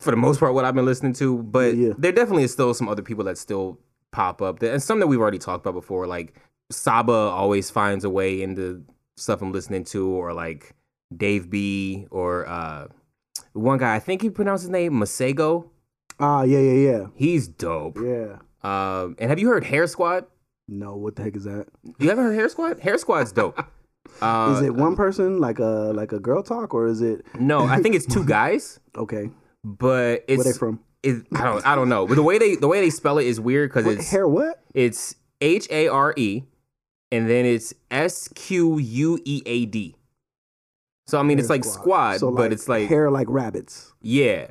for the most part what I've been listening to, but
Yeah.
there definitely is still some other people that still pop up that, and some that we've already talked about before like Saba always finds a way into stuff I'm listening to or like Dave B or uh one guy I think he pronounced his name Masego.
Ah, yeah, yeah, yeah,
He's dope.
yeah.
Um and have you heard Hare Squead?
No, what the heck is that?
You haven't heard Hare Squead? Hare Squead's dope. Uh,
Is it one person like a like a girl talk or is it
No, I think it's two guys,
okay?
but it's
Where they from?
It, I don't I don't know, but the way they the way they spell it is weird because it's
hair what?
it's H A R E, and then it's S Q U E A D. So I mean, it's like squad,
So,
but it's like
hair like rabbits.
yeah,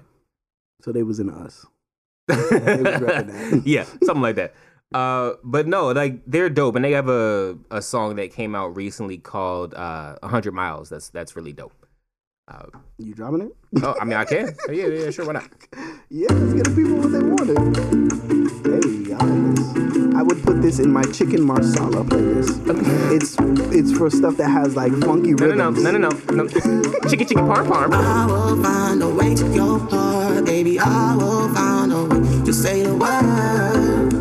So they was in us. was repping that.
yeah, something like that. Uh, but no, like they're dope, and they have a a song that came out recently called uh "100 Miles." That's that's really dope. Uh,
You dropping it?
oh, I mean, I can. Yeah, yeah, sure, why not?
Yeah, let's get the people what they wanted. Hey, I like this. I would put this in my chicken marsala playlist. It's it's for stuff that has like funky
No, no,
rhythms.
no, no, no, no. Chicky, chicky, parm, parm.
I will find a way to your heart, baby. I will find a way to say the word,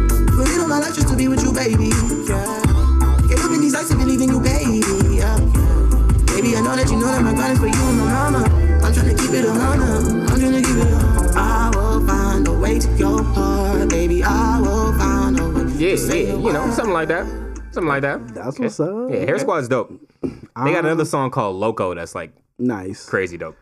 Put it on my life just to be with you, baby. Yeah, get up in these lights to believe in you, baby. Yeah, baby, I know that you know that my grind is for you and my mama. I'm tryna keep it a hundred. I'm tryna keep it a I will find a way to your heart, baby. I will find a way.
Yeah,
to say
yeah, you know, something like that. Something like that.
That's what's up.
Yeah, Hare Squead's dope. They got um, another song called Loco that's like
Nice.
crazy dope.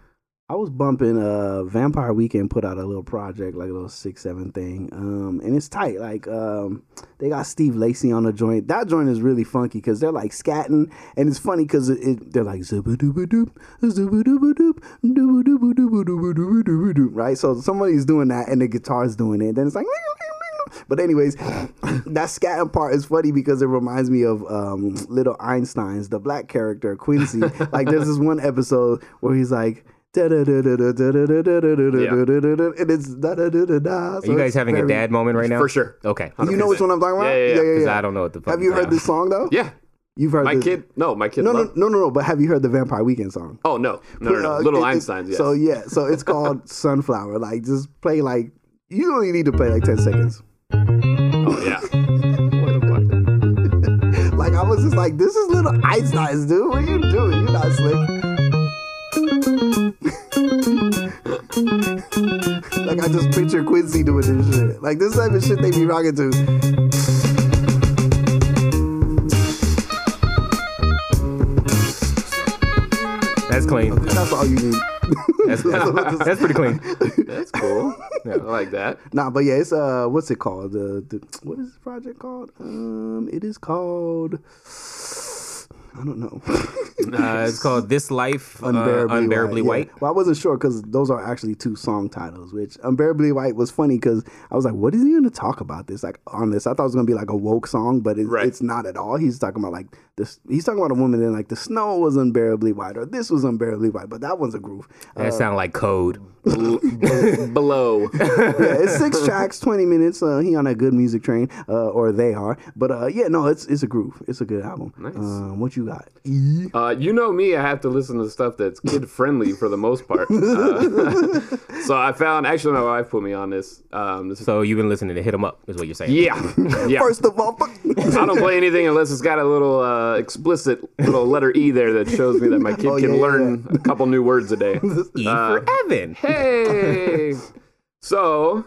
I was bumping uh Vampire Weekend put out a little project, like a little six, seven thing. Um and it's tight. Like um they got Steve Lacy on the joint. That joint is really funky because they're like scatting and it's funny because it, it they're like zooba dooba doop, zooba dooba doop, dooba dooba dooba dooba dooba dooba doop. Right? So somebody's doing that and the guitar's doing it. Then it's like but anyways, that scatting part is funny because it reminds me of um, Little Einstein's, the black character Quincy. like there's this one episode where he's like. "Da-da-da-da-da-da-da-da-da-da-da-da-da," And it's da da da da da.
Are you guys having a dad moment right now?
For sure.
Okay.
You know which one I'm talking about?
Yeah, yeah, yeah.
Because I don't know what the fuck.
Have you heard this song though?
Yeah.
You've heard
My
this-
kid, no, my kid.
No, no,
loved-
no, no, no. But have you heard the Vampire Weekend song?
Oh no, no, no, no.
Uh,
Little
it- it-
Einstein's. Yes.
So yeah, so it's called Sunflower. Like just play like you only need to play like ten seconds.
oh yeah. What a what?
Like I was just like, this is little Einstein's, dude. What are you doing? You're not slick. Like I just picture Quincy doing this shit. Like this type of shit they be rocking to.
That's clean.
That's all you need.
That's, that's, that's pretty clean.
That's cool. Yeah, I like that.
Nah, but yeah, it's uh, what's it called? The, the what is the project called? Um, it is called. I don't know.
Uh, it's called This Life uh,
Unbearably,
Unbearably,
White.
White.
yeah. Well, I wasn't sure because those are actually two song titles. Which Unbearably White was funny because I was like, "What is he going to talk about this? Like on this? I thought it was going to be like a woke song, but it,
Right.
it's not at all. He's talking about like this. He's talking about a woman and like the snow was unbearably white or this was unbearably white, but that one's a groove. Uh,
That sound like code.
Below.
yeah, it's six tracks, twenty minutes. Uh, he on a good music train, uh, or they are. But uh, yeah, no, it's it's a groove. It's a good album.
Nice.
Um, what you got? E?
Uh, you know me, I have to listen to stuff that's kid friendly for the most part. Uh, so I found actually my wife put me on this. Um, this
So you've been listening to Hit 'em Up, is what you're saying.
yeah, yeah.
First of all, fuck-
I don't play anything unless it's got a little uh, explicit little letter E there that shows me that my kid
Oh,
can
yeah, yeah,
learn a couple new words a day.
E
Uh,
for Evan.
Hey. so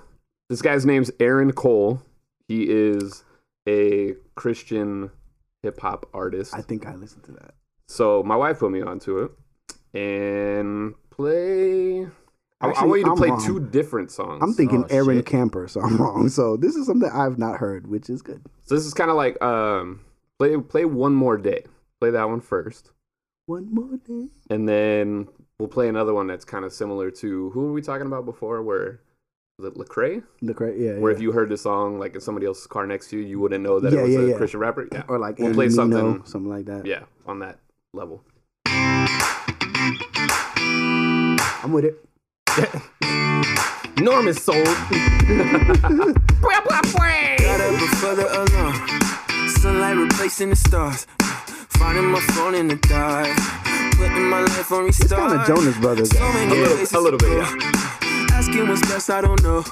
this guy's name's Aaron Cole. He is a Christian hip hop artist.
I think I listened to that.
So my wife put me onto it and play. I- I, want you to
I'm
play
wrong.
two different songs.
I'm thinking
Oh,
Aaron
shit.
Camper, so I'm wrong. So this is something I've not heard, which is good.
So this is kind of like um, play play one more day. Play that one first,
One more day.
and then we'll play another one that's kind of similar to who were we talking about before? Where was it Lecrae?
The cra- yeah,
Where
yeah.
if you heard the song like in somebody else's car next to you, you wouldn't know that
Yeah,
it was
yeah,
a
yeah.
Christian rapper. Yeah,
or like
we'll
Andy
play
Mino,
something.
something like that.
Yeah, on that level.
I'm with it.
Norm is sold.
Got up before the alarm. Sunlight replacing the stars. Finding my phone in the dark. Putting my life on
It's kind of Jonas Brothers.
So
A little- a little bit, yeah.
Asking what's best, I don't know.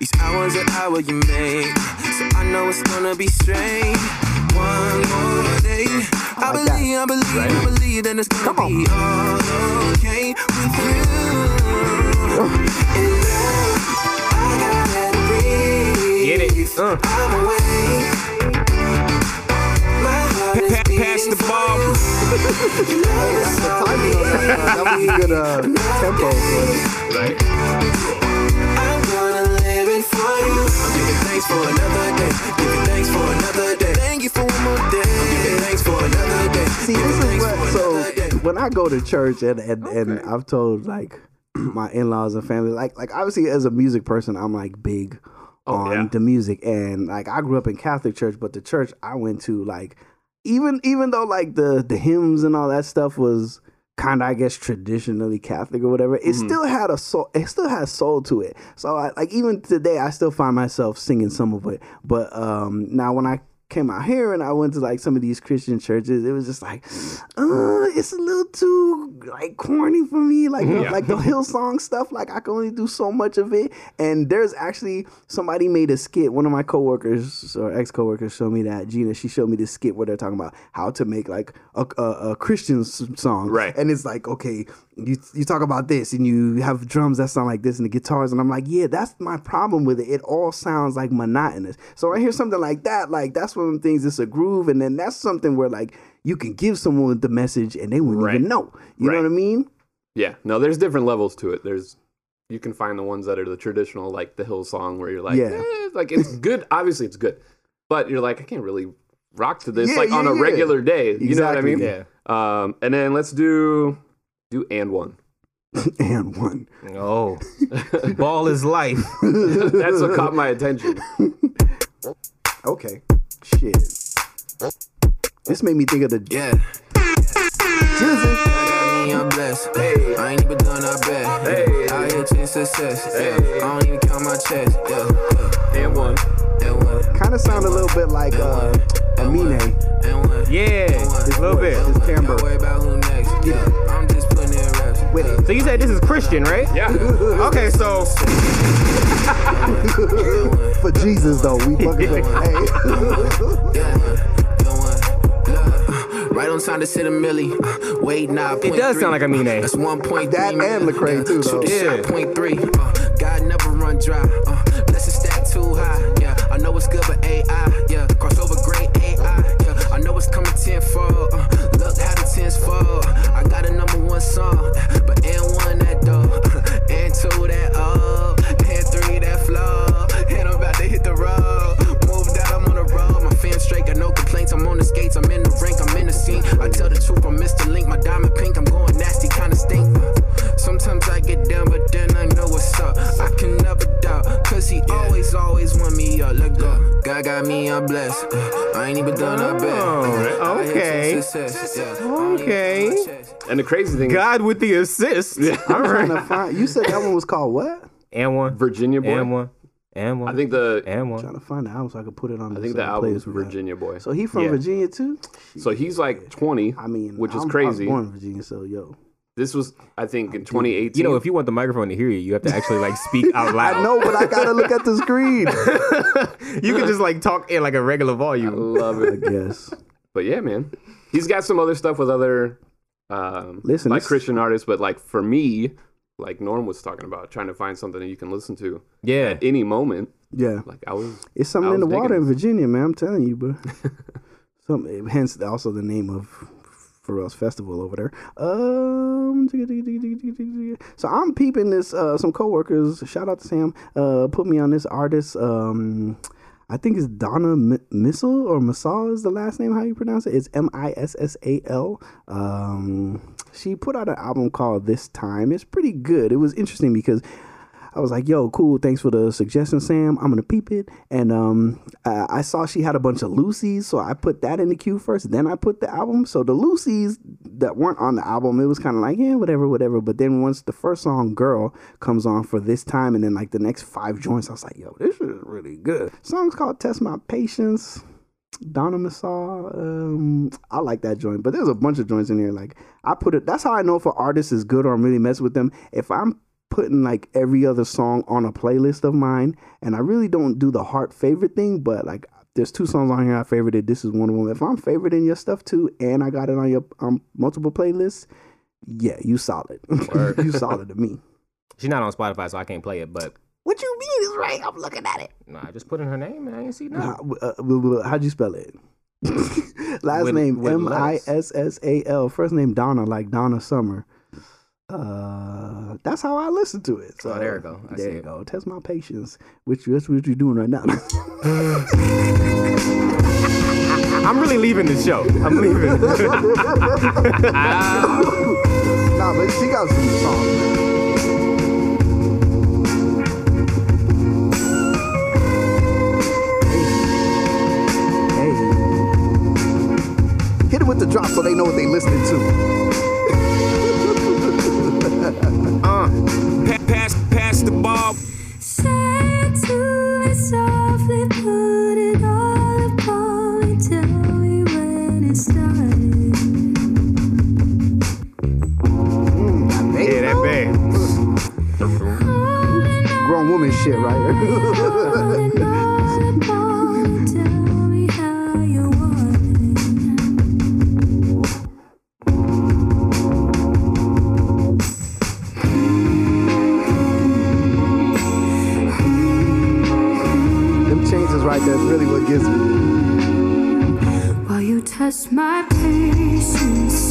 Each hour's an hour you make. So I know it's gonna be strange. One more day. I,
like that.
believe, I believe, I believe that it's gonna be all okay with you. In love, I gotta breathe.
Get it. Uh.
The ball.
The timing on that, uh, that was a good uh, tempo. but-
Right.
I'm gonna live it for you. I'm giving thanks for another day. Giving thanks for another day. Thank you for one more day. I'm giving thanks for another day.
See, this is what. So when I go to church and and, and I've told like my in laws and family, like like obviously as a music person, I'm like big on
yeah.
the music, and like I grew up in Catholic church, but the church I went to, like even even though like the the hymns and all that stuff was kind of I guess traditionally Catholic or whatever, it still had a soul. It still has soul to it. So I, like even today, I still find myself singing some of it. But um now when I came out here and I went to like some of these Christian churches, it was just like, uh, it's a little too like corny for me. Like like the Hillsong stuff, like I can only do so much of it. And there's actually somebody made a skit. One of my coworkers or ex coworkers showed me that Gina. She showed me this skit where they're talking about how to make like a, a, a Christian song,
Right.
And it's like okay, you you talk about this and you have drums that sound like this and the guitars, and I'm like, yeah, that's my problem with it. It all sounds like monotonous. So I hear something like that, like that's one of the things. It's a groove, and then that's something where like you can give someone the message and they wouldn't
Right.
even know. You
Right.
know what I mean?
Yeah. No, there's different levels to it. There's you can find the ones that are the traditional, like the Hillsong, where you're like,
Yeah.
eh, like it's good. Obviously, it's good, but you're like, I can't really rock to this
Yeah,
like on a
yeah.
regular day. You know what I mean?
Yeah.
Um, and then let's do do and one.
and one.
Oh, ball is life.
That's what caught my attention.
Okay. Shit. This made me think of the
Yeah.
Jesus.
I'm blessed. Hey, I ain't even done our best. Hey, I hit chasing success. Yeah, I don't even count my chest. Yeah, yeah.
And one.
And one,
Kind of sound a little bit like uh, Amine.
and one.
Yeah, a little bit.
His timbre.
Don't worry about who next. Yeah,
With it.
So you said this is Christian, right?
Yeah.
Okay, so
For Jesus though, we fucking with hey.
Yeah, and one. Look, Right on time to sit a milli. Uh, wait, nah.
it does sound like Amine.
That's one point
That and Lecrae, too, though.
Shoot
Yeah.
shot, point three. Uh, God never run dry. Uh, blessed stack too high. Yeah, I know it's good, but AI. Yeah, crossover great AI. Yeah, I know it's coming tenfold. Uh, look how the tens fall. I got a number one song, two that up, and three that flow, and I'm about to hit the road. Moved out, I'm on the road. My fans straight, got no complaints. I'm on the skates, I'm in the rink, I'm in the scene. I tell the truth, I'm Mr. Link, my diamond pink, I'm going nasty, kinda stink. Sometimes I get down, but then up. I can never doubt, cause he always, always want me up. Let go. God got me, I'm blessed. Uh, I ain't even done a bit.
Oh, okay. Okay.
And the crazy thing
God with the assist.
I'm trying to find. You said that one was called what?
And one.
Virginia Boy.
And one. And one.
I think the
And one.
trying to find the album so I could put it on.
I think the album is
playlist we.
Virginia Boy.
So he from
Yeah.
Virginia too.
So he's like 20,
I mean,
which is
I'm- I was
crazy.
born in Virginia, so yo.
This was, I think, in 2018.
You know, if you want the microphone to hear you, you have to actually like speak out loud.
I know, but I gotta look at the screen.
You can just like talk in like a regular
I
volume.
love it.
I guess.
But yeah, man, he's got some other stuff with other, um,
Listen,
like
this-
Christian artists. But like for me, like Norm was talking about, trying to find something that you can listen to
Yeah.
at any moment.
Yeah,
Like I was,
it's something
I
in the water
digging
in Virginia, man. I'm telling you, bro. Some, hence also the name of Festival over there. Um, so I'm peeping this. Uh, some coworkers. Shout out to Sam. Uh, put me on this artist. Um, I think it's Donna M- Missile or Missal is the last name. How you pronounce it? It's M I S S A L. Um, she put out an album called This Time. It's pretty good. It was interesting because I was like, "Yo, cool. Thanks for the suggestion, Sam. I'm gonna peep it." And um, I, I saw she had a bunch of loosies, so I put that in the queue first. Then I put the album. So the loosies that weren't on the album, it was kind of like, yeah, whatever, whatever. But then once the first song, "Girl," comes on for this time, and then like the next five joints, I was like, "Yo, this is really good." Song's called "Test My Patience." Donna Missal, um, I like that joint, but there's a bunch of joints in here. Like I put it, that's how I know if an artist is good or I'm really messing with them. If I'm putting like every other song on a playlist of mine, and I really don't do the heart favorite thing, but like there's two songs on here I favorited. This is one of them. If I'm favoriting your stuff too, and I got it on your um, multiple playlists, yeah, you solid. you solid to me.
She's not on Spotify, so I can't play it. But
What you mean is right? I'm looking at it.
no, I just put in her name and I didn't see
How,
nothing.
uh, uh, how'd you spell it? Last
With-
name
with
M I
lettuce.
S S A L. First name Donna, like Donna Summer. Uh, that's how I listen to it. So
Oh, there you go. I
there you
it.
go. Test my patience. Which that's what you're doing right now.
I'm really leaving the show. I'm leaving.
nah, but she got some songs. man. Hey. Hit it with the drop so they know what they listening to.
Pass, pass the ball.
Say to me softly, put it all upon me. Tell me when it started.
yeah, that bad.
Grown woman shit, right? gets me.
While you test my patience,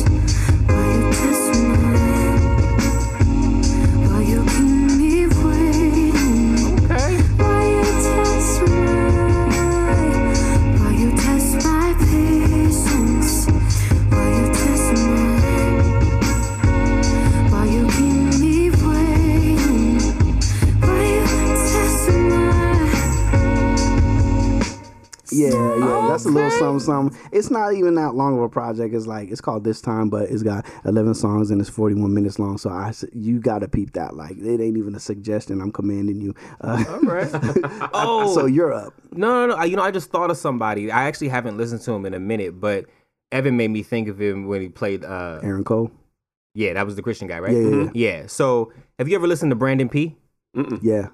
that's a little something, something. It's not even that long of a project. It's like it's called this time, but it's got 11 songs and it's 41 minutes long. So I, s- you gotta peep that. Like it ain't even a suggestion. I'm commanding you. Uh,
All right. Oh,
so you're up.
No, no, no. I- You know, I just thought of somebody. I actually haven't listened to him in a minute, but Evan made me think of him when he played. uh
Aaron Cole.
Yeah, that was the Christian guy, right?
Yeah, yeah,
Mhm. yeah. So, have you ever listened to Brandon P?
Yeah.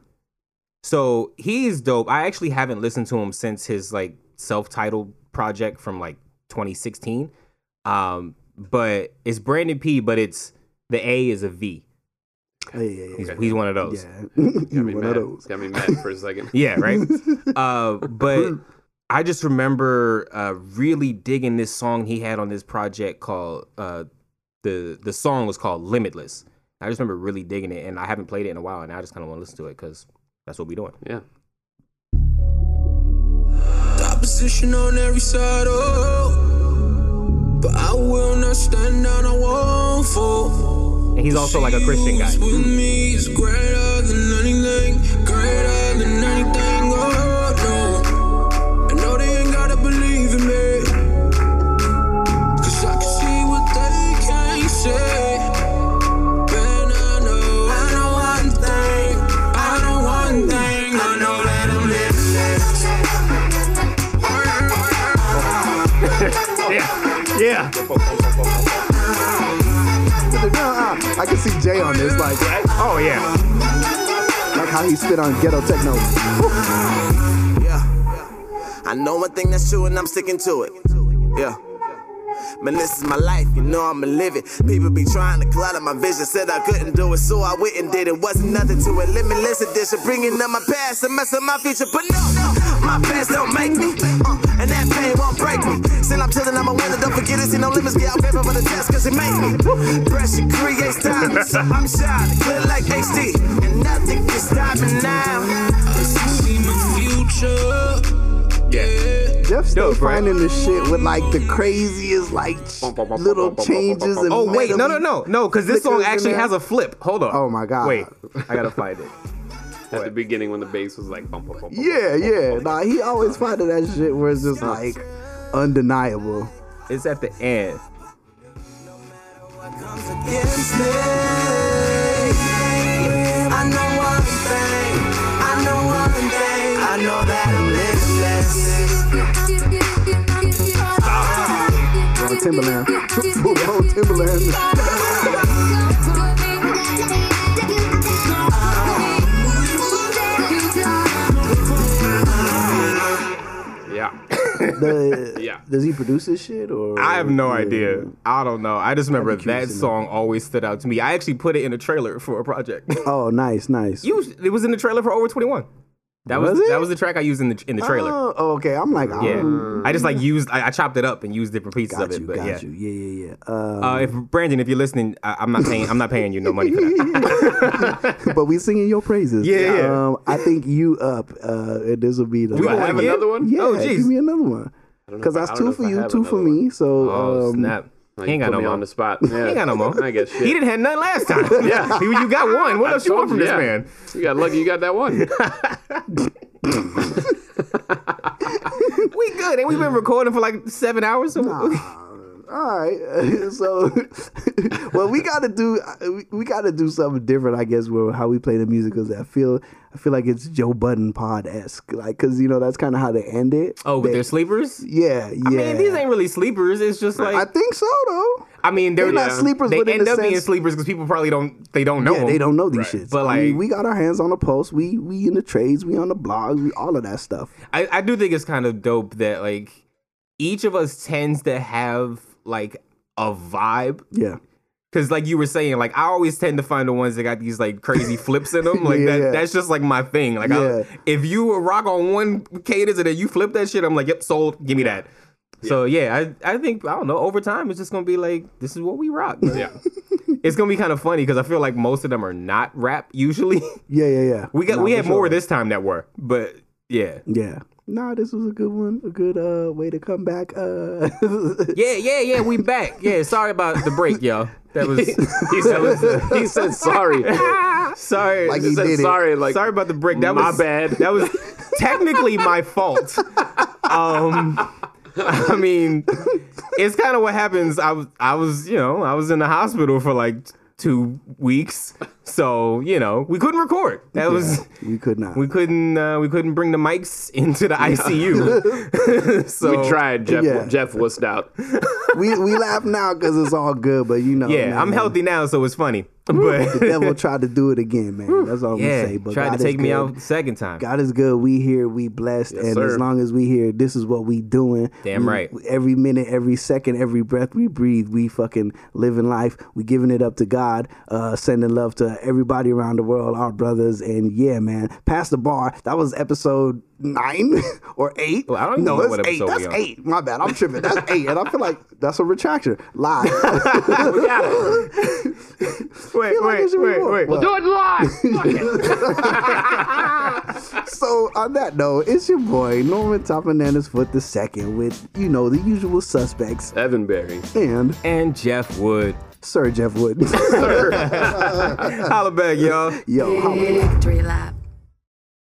So he's dope. I actually haven't listened to him since his like self-titled project from like 2016. Um, but it's Brandon P, but it's the A is a V.
Yeah, yeah, yeah.
He's, he's one of those.
Yeah.
Got me
One
mad.
of those.
Got me mad for a second.
Yeah, right. uh, but I just remember uh, really digging this song he had on this project called uh, the the song was called Limitless. I just remember really digging it, and I haven't played it in a while, and I just kind of want to listen to it because that's what we doing.
Yeah.
The opposition on every side, oh. But I will not stand down, I won't fall.
And he's also like a Christian guy.
With me is greater than anything, greater than anything,
Uh, I can see Jay on this, like,
oh yeah,
like how he spit on ghetto techno.
Yeah. I know one thing that's true and I'm sticking to it. Yeah. Man, this is my life, you know I'ma live it. People be trying to clutter my vision, said I couldn't do it, so I went and did it. Wasn't nothing to it, limitless edition, bringing up my past and messing my future. But no, my past don't make me, uh, and that pain won't break me. Still I'm chillin', I'm a winner, don't forget it. See no limits, get out paper for the test, cause it made me. Pressure creates time, so I'm shining, clear like HD, and nothing can stop me now.
I see my future. Yeah.
Jeff still
Dope, right?
finding the shit with like the craziest like little changes and
Oh wait, no, no, no, no, because this song actually has a flip. Hold on.
Oh my god.
Wait, I gotta find it.
At the beginning when the bass was like bump, bump, bump. bump,
Yeah,
bump,
yeah.
bump,
Nah, he always finding that shit where it's just like undeniable.
It's at the end.
I know one thing. I know one thing. I know that I'm limitless.
Timbaland. Bro, Timbaland.
Yeah.
The,
Yeah.
Does he produce this shit or?
I have no
Yeah.
idea. I don't know. I just remember
I'd
that song always stood out to me. I actually put it in a trailer for a project.
Oh, nice, nice.
you, it was in the trailer for Over Twenty One. That was,
Was it?
that was the track I used in the in the trailer.
Oh, oh, okay. I'm like,
yeah,
oh,
I just like used I, I chopped it up and used different pieces
got
of it.
you,
but
got
yeah.
you. Yeah, yeah, yeah. Um,
Uh, if Brandon, if you're listening, I, I'm not paying. I'm not paying you no money for that.
but we singing your praises.
Yeah, yeah.
Um, I think you up, uh, and this will be the.
We
Do I have another one?
Yeah,
Oh,
give me another one. Because
if I-
that's
I
two for you, two for
another
me. So
Oh
um,
snap!
Like,
He ain't
you
got no
me
more.
on the spot.
He
Yeah.
ain't got no more.
I get shit.
He didn't have none last time.
Yeah.
you, you got one. What
I
else you want
told
from
you,
this
yeah.
man?
You got lucky. You got that one.
We good, and we've been recording for like seven hours. So
all right. so, well, we got to do uh, we, we got to do something different, I guess, with how we play the music. Because I feel I feel like it's Joe Budden pod esque, like because you know that's kind of how they end it.
oh, but
They-
they're sleepers.
yeah, yeah.
I mean, these ain't really sleepers. It's just like
I think so though.
I mean, they're,
They're not
yeah,
sleepers,
They
but in
end up being sleepers because people probably don't. They don't know.
yeah,
them.
they don't know these shits.
But
I mean,
like-
we got our hands on the post. We we in the trades. We on the blogs. We all of that stuff.
I, I do think it's kind of dope that like each of us tends to have like a vibe.
Yeah.
Cause like you were saying, like I always tend to find the ones that got these like crazy flips in them. Like
Yeah,
that,
yeah.
that's just like my thing. Like I, if you rock on one cadence and then you flip that shit, I'm like, yep, sold. Give me that. So yeah, I I think I don't know. Over time, it's just gonna be like this is what we rock.
yeah.
it's gonna be kind of funny because I feel like most of them are not rap usually.
Yeah, yeah, yeah.
we got
Nah,
we
for
had more this time that were, but yeah.
Yeah. Nah, this was a good one. A good uh way to come back. Uh
Yeah, yeah, yeah. We back. Yeah, sorry about the break, y'all. That was
he said, he said sorry.
sorry.
Like
He
he
said
did it.
sorry. Like
sorry about the break. That
my
was
bad.
That was technically my fault. Um, I mean, it's kind of what happens. I was, I was, you know, I was in the hospital for like two weeks, so you know, we couldn't record. That was
we could not.
we couldn't uh, we couldn't bring the mics into the ICU. so
we tried. Jeff.
Yeah.
Jeff wussed out.
we we laugh now because it's all good, but you know.
Yeah,
man,
I'm healthy now, so it's funny. But the
devil tried to do it again, man. That's all
yeah,
we say. But
tried
God
to take me out second time.
God is good. We here, we blessed, and
sir.
as long as we here, this is what we doing.
Damn
We-
right.
Every minute, every second, every breath we breathe, we fucking living life. We giving it up to God, uh, sending love to everybody around the world, our brothers, and yeah, man. Pass the bar. That was episode nine or eight.
Well, I don't
no,
know
it's
what
eight.
episode
That's
we on.
eight. My bad. I'm tripping. That's eight, and I feel like that's a retraction. Lie.
Wait,
like it
wait,
should be
wait, We'll
Well,
Do it live.
so on that note, it's your boy Norman Top Bananas Foot the second with you know the usual suspects
Evan Berry.
and
And Jeff Wood.
Sir Jeff Wood.
Holla back, y'all.
Yo, holla.
Victory lap.